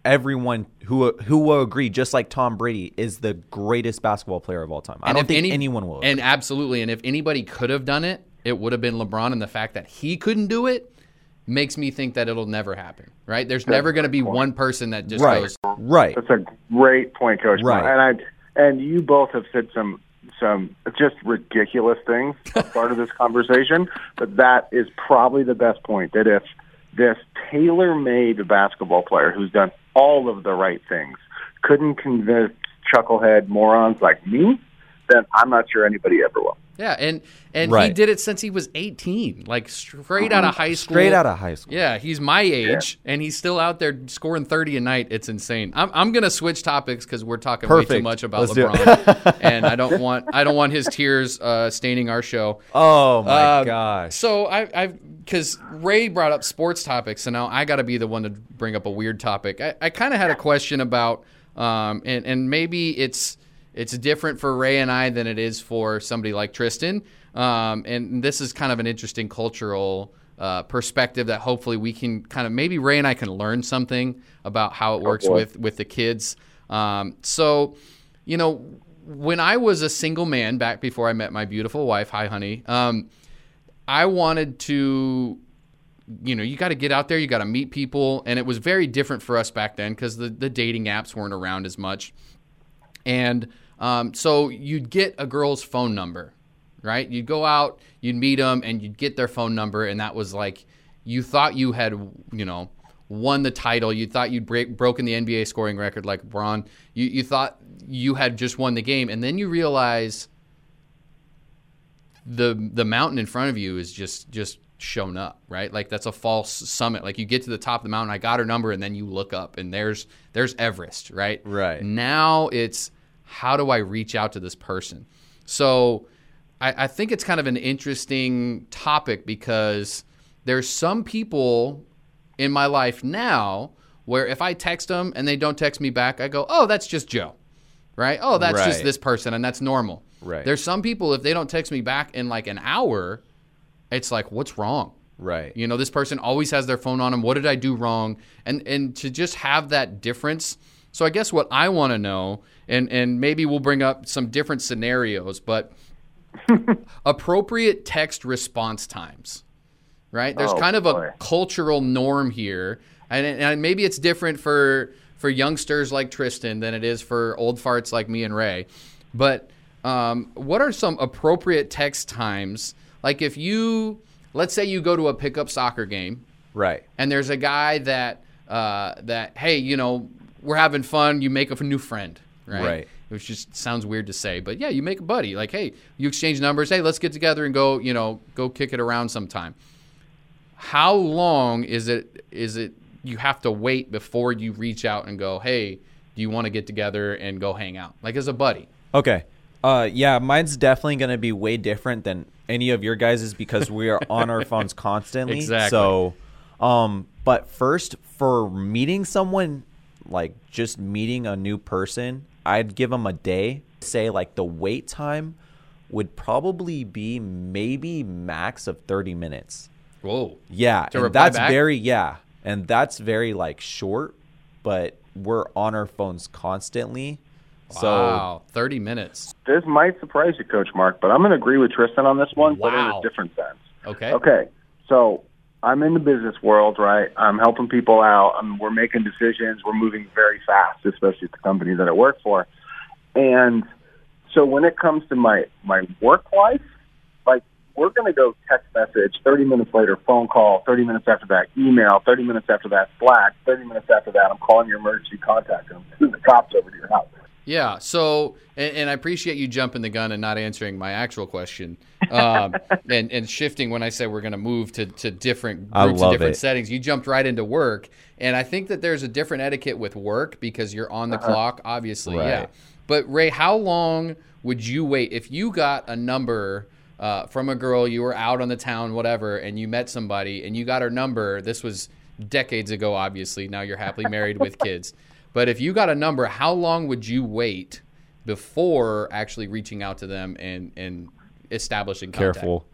everyone who who will agree, just like Tom Brady is the greatest basketball player of all time. I And don't think any- anyone will. And absolutely, and if anybody could have done it, it would have been LeBron. And the fact that he couldn't do it makes me think that it'll never happen. Right? There's never going to be one person that just right, goes. right. That's a great point, Coach. Right. And I and you both have said some some just ridiculous things as part of this conversation, but that is probably the best point. That if this tailor-made basketball player who's done all of the right things couldn't convince chucklehead morons like me, then I'm not sure anybody ever will. Yeah, and and he did it since he was 18, like straight out of high school. Straight out of high school. Yeah, he's my age, and he's still out there scoring 30 a night. It's insane. I'm, I'm gonna switch topics because we're talking way too much about Let's. LeBron, and I don't want I don't want his tears uh, staining our show. Oh my Uh, gosh. So I, I, because Ray brought up sports topics, so now I got to be the one to bring up a weird topic. I, I kind of had a question about, um, and and maybe it's it's different for Ray and I than it is for somebody like Tristan. Um, and this is kind of an interesting cultural uh, perspective that hopefully we can kind of maybe Ray and I can learn something about how it works boy. with with the kids. Um, so, you know, when I was a single man back before I met my beautiful wife, hi honey. Um, I wanted to, you know, you got to get out there, you got to meet people, and it was very different for us back then because the the dating apps weren't around as much, and um, so you'd get a girl's phone number, right? You'd go out, you'd meet them, and you'd get their phone number, and that was like you thought you had, you know. Won the title. You thought you'd break, broken the NBA scoring record like LeBron. You, you thought you had just won the game, and then you realize the the mountain in front of you is just just shown up, right? Like that's a false summit. Like you get to the top of the mountain, I got her number, and then you look up and there's there's Everest, right? Right. Now it's how do I reach out to this person? So I, I think it's kind of an interesting topic because there's some people in my life now where if I text them and they don't text me back, I go, oh, that's just Joe, right? Oh, that's just this person, and that's normal. Right. There's some people if they don't text me back in like an hour, it's like, what's wrong? right. You know, this person always has their phone on them. What did I do wrong? And and to just have that difference. So I guess what I want to know, and and maybe we'll bring up some different scenarios, but appropriate text response times. Right? There's Oh, kind of a cultural norm here, and, and maybe it's different for for youngsters like Tristan than it is for old farts like me and Ray. But um, what are some appropriate text times? Like if you, let's say you go to a pickup soccer game Right. and there's a guy that uh, that hey, you know, we're having fun. You make a new friend, right? Right. Which just sounds weird to say, but yeah, you make a buddy. Like, hey, you exchange numbers. Hey, let's get together and go, you know, go kick it around sometime. How long is it? Is it you have to wait before you reach out and go, hey, do you want to get together and go hang out, like as a buddy? Okay. Uh, yeah, mine's definitely going to be way different than any of your guys's because we are on our phones constantly. Exactly. So, um, but first, for meeting someone, like just meeting a new person, I'd give them a day. Say like the wait time would probably be maybe max of thirty minutes. Whoa. Yeah, To and that's back? very yeah, and that's very like short, but we're on our phones constantly. So wow, thirty minutes. This might surprise you, Coach Mark, but I'm going to agree with Tristan on this one, but in a different sense. Okay. Okay, so I'm in the business world, right? I'm helping people out. i we're making decisions. We're moving very fast, especially at the company that I work for. And so when it comes to my my work life, like we're going to go text message, 30 minutes later, phone call, 30 minutes after that, email, 30 minutes after that, Slack, 30 minutes after that, I'm calling your emergency contact and I'm the cops over to your house. Yeah. So, and, and I appreciate you jumping the gun and not answering my actual question, um, and and shifting when I said we're going to move to to different groups and different it. settings. You jumped right into work, and I think that there's a different etiquette with work because you're on the clock, obviously. Yeah. But Ray, how long would you wait if you got a number? Uh, from a girl, you were out on the town, whatever, and you met somebody, and you got her number. This was decades ago, obviously. Now you're happily married with kids. But if you got a number, how long would you wait before actually reaching out to them and, and establishing contact? careful.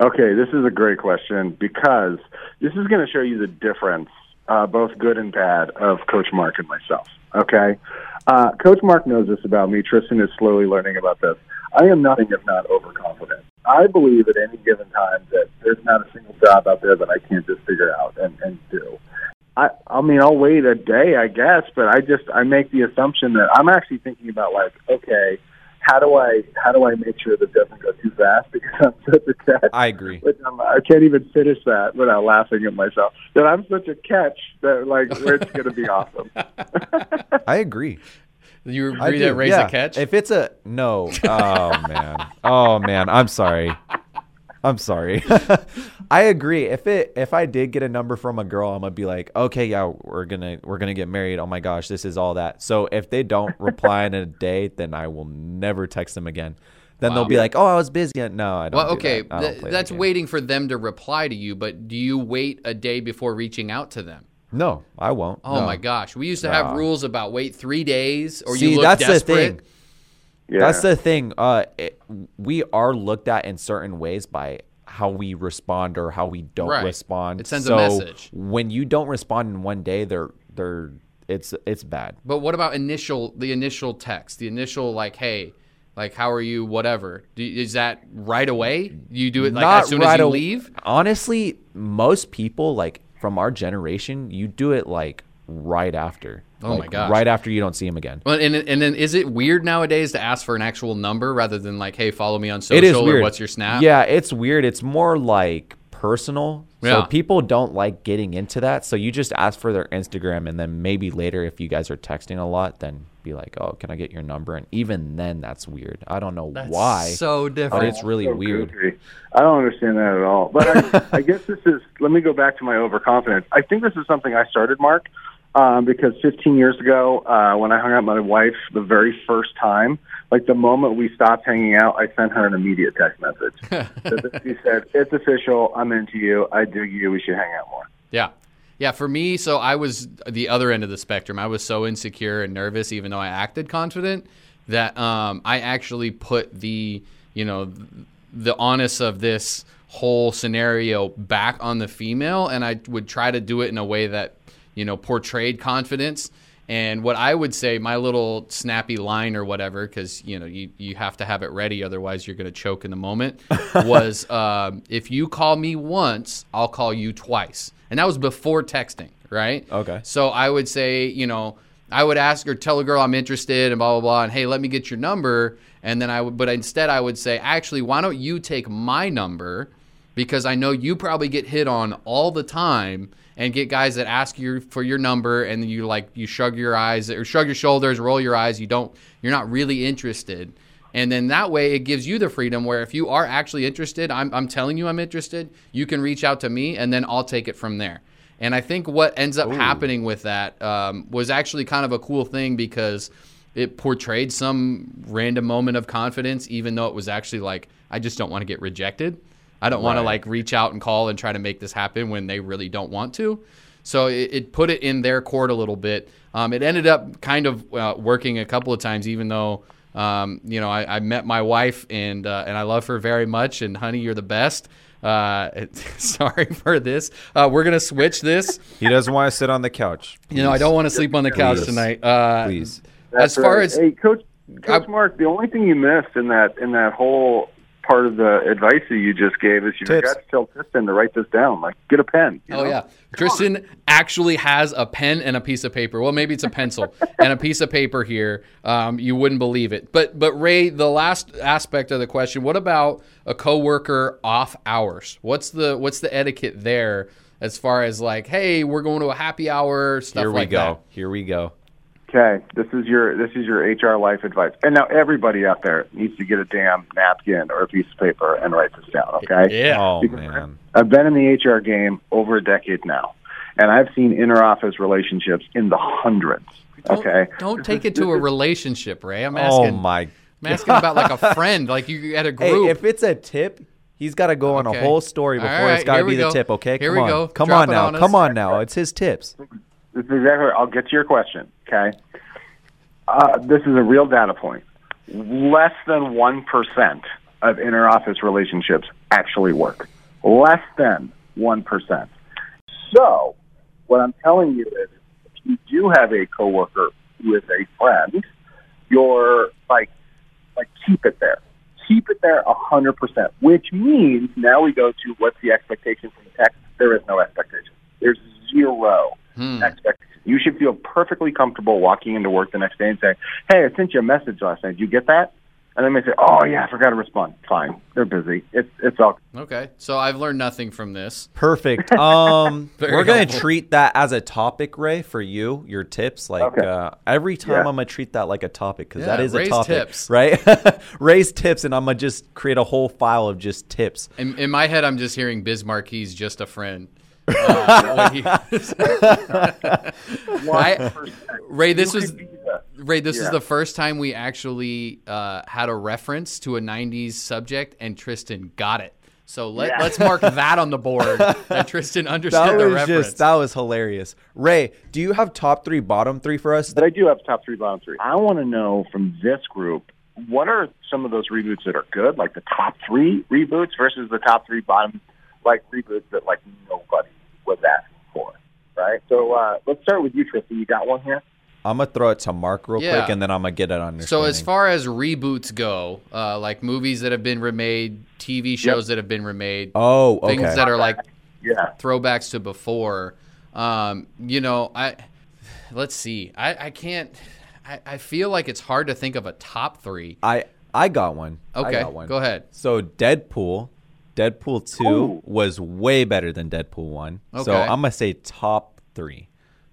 Okay, this is a great question because this is going to show you the difference, uh, both good and bad, of Coach Mark and myself. Okay, uh, Coach Mark knows this about me. Tristan is slowly learning about this. I am nothing if not overconfident. I believe at any given time that there's not a single job out there that I can't just figure out and, and do. I, I mean, I'll wait a day, I guess, but I just I make the assumption that I'm actually thinking about like, okay, how do I how do I make sure that doesn't go too fast because I'm such a catch. I agree. But I'm, I can't even finish that without laughing at myself. That I'm such a catch that like where it's going to be awesome. I agree. You I agree do, that Ray's yeah. a catch? If it's a no, oh man, oh man, I'm sorry. I'm sorry. I agree. If it if I did get a number from a girl, I'm gonna be like, okay, yeah, we're gonna we're gonna get married. Oh my gosh, this is all that. So if they don't reply in a day, then I will never text them again. Then they'll be like, oh, I was busy. No, I don't. well, do okay, that. Th- that that's game. waiting for them to reply to you, but do you wait a day before reaching out to them? No, I won't. Oh No. my gosh, we used to have No. rules about wait three days or See, you look that's desperate. the thing. Yeah. That's the thing. Uh, it, we are looked at in certain ways by how we respond or how we don't Right. respond. It sends a so message. When you don't respond in one day, they're they're it's it's bad. But what about initial the initial text, the initial like, hey, like how are you, whatever? Do, is that right away? You do it like Not as soon right as you aw- leave? Honestly, most people like from our generation, you do it like right after. Oh my god! Right after you don't see him again. Well, and and then is it weird nowadays to ask for an actual number rather than like, hey, follow me on social It is or weird. what's your snap? Yeah, it's weird. It's more like personal. Yeah. So people don't like getting into that. So you just ask for their Instagram and then maybe later if you guys are texting a lot, then be like, "Oh, can I get your number?" And even then that's weird. I don't know why. So different. but different. it's really So weird. goofy. I don't understand that at all. But I, I guess this is. Let me go back to my overconfidence. I think this is something I started, Mark, um, because 15 years ago, uh, when I hung out with my wife the very first time, like the moment we stopped hanging out, I sent her an immediate text message. she said, "It's official. I'm into you. I dig you. We should hang out more." Yeah. Yeah, for me, so I was the other end of the spectrum. I was so insecure and nervous, even though I acted confident, that um, I actually put the, you know, the honest of this whole scenario back on the female, and I would try to do it in a way that, you know, portrayed confidence. And what I would say, my little snappy line or whatever, because you know you, you have to have it ready, otherwise you're going to choke in the moment. was um, if you call me once, I'll call you twice, and that was before texting, right? Okay. So I would say, you know, I would ask or tell a girl I'm interested, and blah blah blah, and hey, let me get your number, and then I would, but instead I would say, actually, why don't you take my number? because I know you probably get hit on all the time and get guys that ask you for your number and you like you shrug your eyes or shrug your shoulders, roll your eyes. You don't. You're not really interested. And then that way it gives you the freedom where if you are actually interested, I'm, I'm telling you I'm interested, you can reach out to me and then I'll take it from there. And I think what ends up happening with that um, was actually kind of a cool thing because it portrayed some random moment of confidence, even though it was actually like, I just don't want to get rejected. I don't want to like reach out and call and try to make this happen when they really don't want to. So it, it put it in their court a little bit. Um, it ended up kind of uh, working a couple of times, even though um, you know I, I, met my wife and uh, and I love her very much. And honey, you're the best. Uh, sorry for this. Uh, we're gonna switch this. He doesn't want to sit on the couch. You know, I don't want to sleep on the couch Please. tonight. Uh, Please. as far right. as hey, Coach, Coach I- Mark, the only thing you missed in that in that whole part of the advice that you just gave is you Tips. forgot to tell Tristan to write this down. Like, get a pen. you Oh know? yeah, Tristan actually has a pen and a piece of paper. Well, maybe it's a pencil and a piece of paper here. Um, you wouldn't believe it. But but Ray, the last aspect of the question: What about a coworker off hours? What's the what's the etiquette there as far as like, hey, we're going to a happy hour stuff Here we like go. that? Here we go. Okay, this is your this is your HR life advice. And now everybody out there needs to get a damn napkin or a piece of paper and write this down. Okay. Yeah. Oh man. I've been in the HR game over a decade now, and I've seen interoffice relationships in the hundreds. Don't- Okay. Don't take it to a relationship, Ray. I'm asking. Oh asking. my. I'm asking about like a friend, like you at a Hey, group. if it's a tip, he's got to go on Okay. a whole story before right, it's got to be we the go. tip. Okay, Here come we on, go. come Drop on now, on come on now. It's his tips. This is exactly. I'll get to your question. Okay. Uh, this is a real data point. Less than one percent of interoffice relationships actually work. Less than one percent. So, what I'm telling you is, if you do have a coworker who is a friend, you're like, like keep it there. Keep it there a hundred percent. Which means now we go to what's the expectation from the text? There is no expectation. There's zero Hmm. expectation. You should feel perfectly comfortable walking into work the next day and saying, "Hey, I sent you a message last night. Did you get that?" And they may say, "Oh yeah, I forgot to respond." Fine, they're busy. It's it's all Okay, so I've learned nothing from this. Perfect. Um, we're gonna helpful. treat that as a topic, Ray, for you. Your tips, like Okay. uh, every time Yeah. I'm gonna treat that like a topic because that Yeah, is Ray's a topic, tips. right? Ray's tips, and I'm gonna just create a whole file of just tips. In, in my head, I'm just hearing Biz Markie just a friend. Uh, when I- Ray, this was Ray. This is the first time we actually uh, had a reference to a '90s subject, and Tristan got it. So let, Yeah. let's mark that on the board that Tristan understood That the was reference. just that was hilarious. Ray, do you have top three, bottom three for us? But I do have top three, bottom three. I want to know from this group what are some of those reboots that are good, like the top three reboots versus the top three bottom like reboots that like nobody was asking for. Right. So uh, let's start with you, Tristan. You got one here. I'm gonna throw it to Mark real Yeah. quick, and then I'm gonna get it on. Your. So as far as reboots go, uh, like movies that have been remade, TV shows that have been remade, oh, okay, things that are like Yeah. throwbacks to before. Um, you know, I let's see. I, I can't. I, I feel like it's hard to think of a top three. I I got one. I Okay, got one. go ahead. So Deadpool, Deadpool two Ooh. was way better than Deadpool one. So I'm gonna say top three,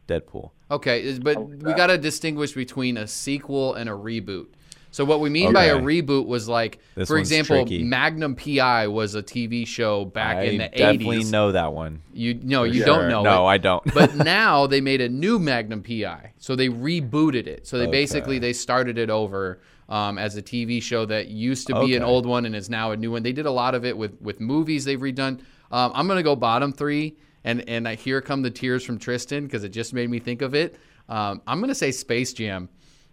Deadpool. Okay, is- but we got to distinguish between a sequel and a reboot. So what we mean by a reboot was like, This for example, tricky. Magnum PI was a TV show back I in the definitely eighties. know that one. You no, you Sure. don't know. No, it. I don't. but now they made a new Magnum PI, so they rebooted it. So they Okay. basically they started it over um, as a TV show that used to be an old one and is now a new one. They did a lot of it with with movies they've redone. Um, I'm gonna go bottom three, and and I, here come the tears from Tristan because it just made me think of it. Um, I'm gonna say Space Jam.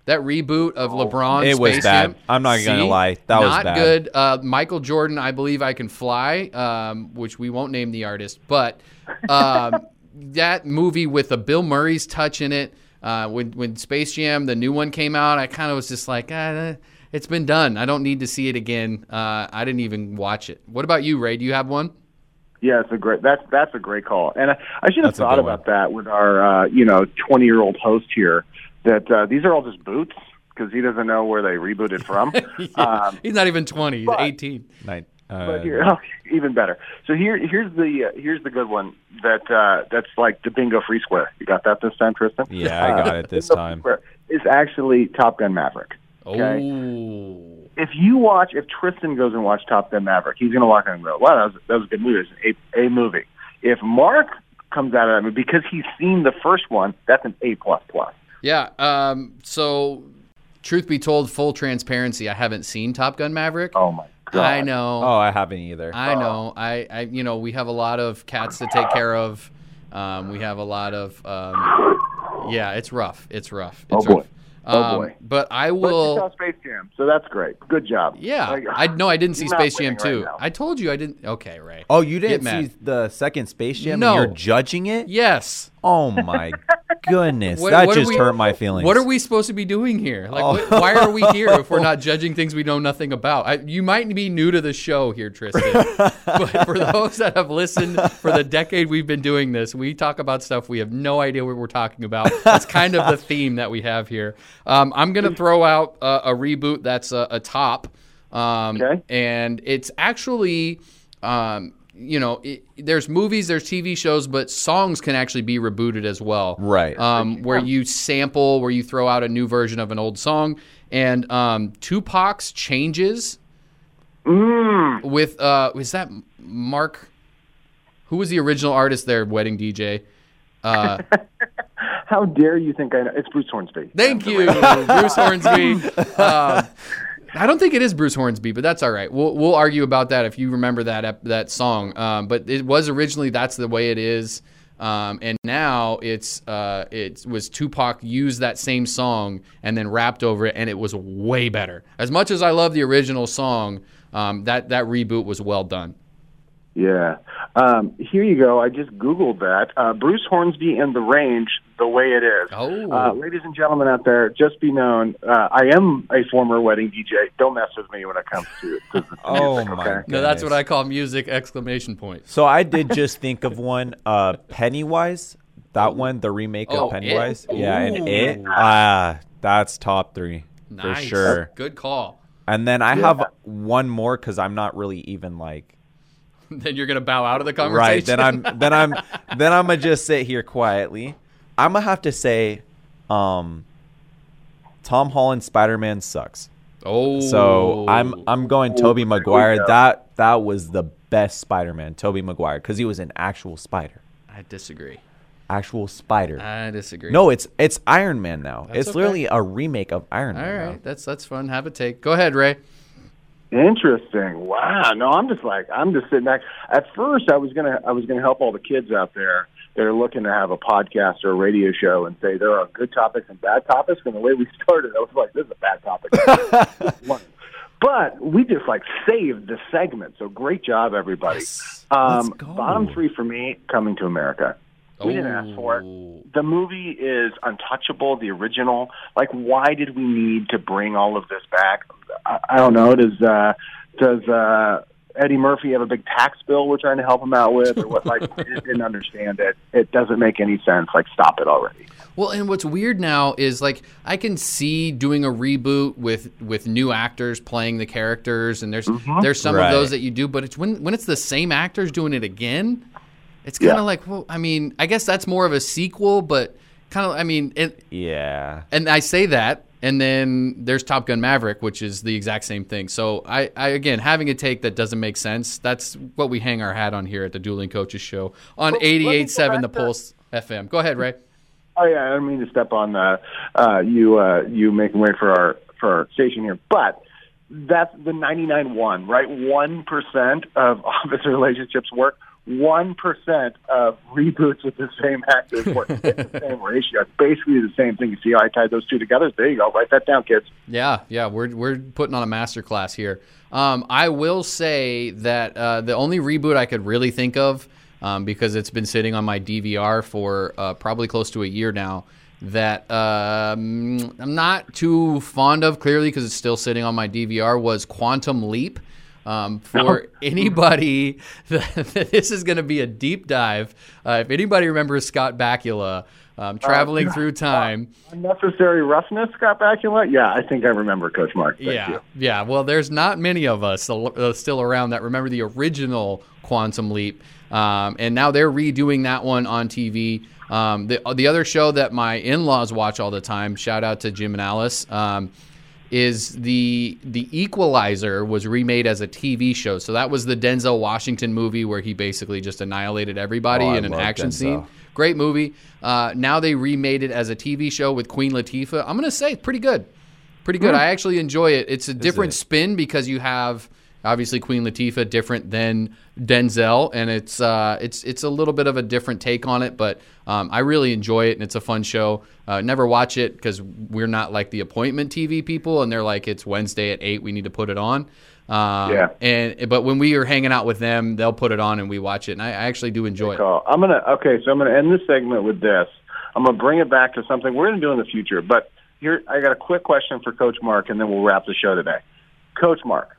That reboot of LeBron, Oh, It was Space bad. Jam, I'm not gonna lie. That was not good. Uh, Michael Jordan, I believe I can fly, um, which we won't name the artist, but um, that movie with a Bill Murray's touch in it. Uh, when when Space Jam, the new one came out, I kind of was just like, ah, it's been done. I don't need to see it again. Uh, I didn't even watch it. What about you, Ray? Do you have one? Yeah, it's a great. That's that's a great call, and I, I should have That's thought good about that with our uh, you know twenty year old host here. That uh, these are all just boots because he doesn't know where they rebooted from. um, He's not even 20. He's but- 18. Nine. But here, oh, even better. So here, here's the uh, here's the good one that uh, that's like the bingo free square. You got that this time, Tristan? Yeah, I got it this time. Is actually Top Gun Maverick. Okay. Oh. If you watch, if Tristan goes and watch Top Gun Maverick, he's going to walk in and go, "Wow, that was that was a good movie. It's a, a movie." If Mark comes out of that movie because he's seen the first one, that's an A plus plus. Yeah. Um, so, truth be told, full transparency, I haven't seen Top Gun Maverick. Oh my god! I know. Oh, I haven't either. I know. I, I, you know, we have a lot of cats to take care of. Um, we have a lot of, um, yeah, it's rough. It's rough. Oh, It's boy. rough. Oh, Um, boy. But I But you will. saw Space Jam, so that's great. Good job. Yeah, Like, I no, I didn't see Space Jam too. right I told you I didn't. Okay, Ray. Oh, you didn't mad. see the second Space Jam? No. And you're judging it? Yes. Oh my goodness, What- that what just we- hurt my feelings. What are we supposed to be doing here? Like, Oh. wh- why are we here if we're not judging things we know nothing about? I, you might be new to the show here, Tristan, but for those that have listened for the decade we've been doing this, we talk about stuff we have no idea what we're talking about. That's kind of the theme that we have here. Um, I'm gonna throw out uh, a reboot that's a, a top, um, Okay. and it's actually. Um, you know, it, there's movies, there's TV shows, but songs can actually be rebooted as well Right. um, where you sample, where you throw out a new version of an old song. And um, Tupac's changes Mm. with uh, is that Mark? Who was the original artist there? Wedding DJ. Uh, How dare you think I know? It's Bruce Hornsby. thank you, Bruce Hornsby. Um, I don't think it is Bruce Hornsby, but that's all right. We'll we'll argue about that if you remember that that song. Um, but it was originally that's the way it is. Um, and now it's uh, it was Tupac used that same song and then rapped over it, and it was way better. As much as I love the original song, um, that that reboot was well done. Yeah. Um, here you go. I just Googled that. Uh, Bruce Hornsby and the Range, the way it is. Oh. Uh, ladies and gentlemen out there, just be known, uh, I am a former wedding DJ. Don't mess with me when it comes to, to Oh music, my okay? god. No, that's what I call music exclamation point. So I did just think of one, uh, Pennywise. That one, the remake Oh, of Pennywise. It? Yeah, and it. Ah, that's top three Nice. for sure. Good call. And then I Yeah. have one more because I'm not really even like then you're gonna bow out of the conversation. right. Then I'm then I'm then I'm gonna just sit here quietly. I'm gonna have to say, um, Tom Holland Spider Man sucks. oh. So I'm I'm going Tobey Maguire. yeah. That that was the best Spider Man, Tobey Maguire, because he was an actual spider, I disagree. actual spider. I disagree. no, it's it's Iron Man now. That's it's okay. literally a remake of Iron All Man. now. that's that's fun. Have a take. Go ahead, Ray. Interesting. Wow. No, I'm just like I'm just sitting back. At first, I was gonna I was gonna help all the kids out there that are looking to have a podcast or a radio show and say there are good topics and bad topics. And the way we started, I was like, this is a bad topic. but we just like saved the segment. So great job, everybody. Yes. Um. Bottom three for me, Coming to America. We didn't ask for it. Oh. The movie is untouchable, the original. Like, why did we need to bring all of this back? I, I don't know. Does uh, does uh, Eddie Murphy have a big tax bill we're trying to help him out with, or what? Like, I just didn't understand it. It doesn't make any sense. Like, stop it already. Well, and what's weird now is like I can see doing a reboot with with new actors playing the characters, and there's Mm-hmm. there's some Right. of those that you do, but it's when when it's the same actors doing it again. It's kind of Yeah. like, well, I mean, I guess that's more of a sequel, but kind of, I mean, it, Yeah. and I say that, and then there's Top Gun Maverick, which is the exact same thing. So I, I again having a take that doesn't make sense. That's what we hang our hat on here at the Dueling Coaches Show on Well, let me go 88.7 back The to- Pulse FM. Go ahead, Ray. Oh yeah, I don't mean to step on uh, uh, you uh, you making way for our for our station here, but that's the ninety nine one, right? One percent of office relationships work. One percent of reboots with the same actors work. It's the same ratio. It's basically the same thing. You see how I tied those two together? There you go. Write that down, kids. Yeah, yeah, we're we're putting on a master class here. Um, I will say that uh, the only reboot I could really think of, um, because it's been sitting on my DVR for uh, probably close to a year now, that um, I'm not too fond of. Clearly, because it's still sitting on my DVR, was Quantum Leap. Um, for anybody, this is going to be a deep dive. Uh, if anybody remembers Scott Bakula um, traveling Uh, through time, Unnecessary roughness, Scott Bakula. Yeah, I think I remember Coach Mark. Thank yeah, you. yeah. Well, there's not many of us still, uh, still around that remember the original Quantum Leap, um, and now they're redoing that one on TV. Um, the the other show that my in-laws watch all the time. Shout out to Jim and Alice. Is the the Equalizer was remade as a TV show. So that was the Denzel Washington movie where he basically just annihilated everybody Oh, I in an action Denzel. scene. Great movie. Uh, now they remade it as a TV show with Queen Latifah. I'm gonna say pretty good, pretty good. I actually enjoy it. It's a different it? spin because you have obviously Queen Latifah different than Denzel, and it's uh, it's it's a little bit of a different take on it. But um, I really enjoy it, and it's a fun show. Uh, never watch it because we're not like the appointment TV people, and they're like it's Wednesday at eight, we need to put it on. Um, Yeah. And but when we are hanging out with them, they'll put it on and we watch it, and I, I actually do enjoy it. I'm gonna okay, so I'm gonna end this segment with this. I'm gonna bring it back to something we're gonna do in the future. But here, I got a quick question for Coach Mark, and then we'll wrap the show today. Coach Mark,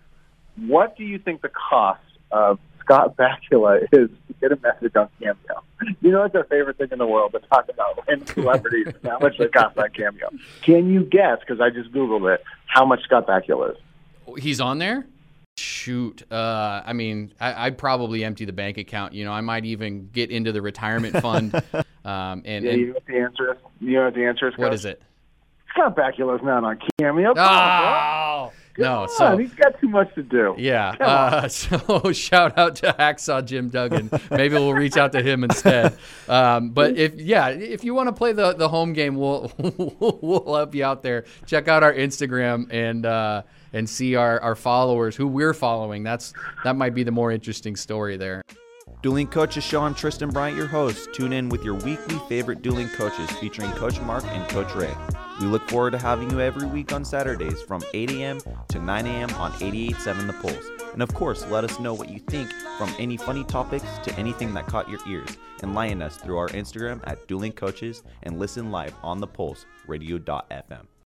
what do you think the cost of Scott Bakula is to get a message on Cameo? You know, it's our favorite thing in the world to talk about when celebrities and how much they cost on Cameo. Can you guess? Because I just googled it. How much Scott Bakula is? He's on there. Shoot, uh, I mean, I, I'd probably empty the bank account. You know, I might even get into the retirement fund. Um, and, Yeah, you know what the answer is? You know what the answer is? Coach? is it? Scott Bakula's not on Cameo. Come on. Oh no! Come So he's got too much to do. Yeah. Uh, so shout out to Hacksaw Jim Duggan. Maybe we'll reach out to him instead. Um, but if yeah, if you want to play the the home game, we'll we'll help you out there. Check out our Instagram and uh, and see our, our followers who we're following. That's that might be the more interesting story there. Dueling Coaches Show. I'm Tristan Bryant, your host. Tune in with your weekly favorite dueling coaches featuring Coach Mark and Coach Ray. We look forward to having you every week on Saturdays from 8 a.m. to 9 a.m. on 88.7 The Pulse. And of course, let us know what you think from any funny topics to anything that caught your ears. Enlighten us through our Instagram at Dueling Coaches and listen live on The Pulse, radio.fm.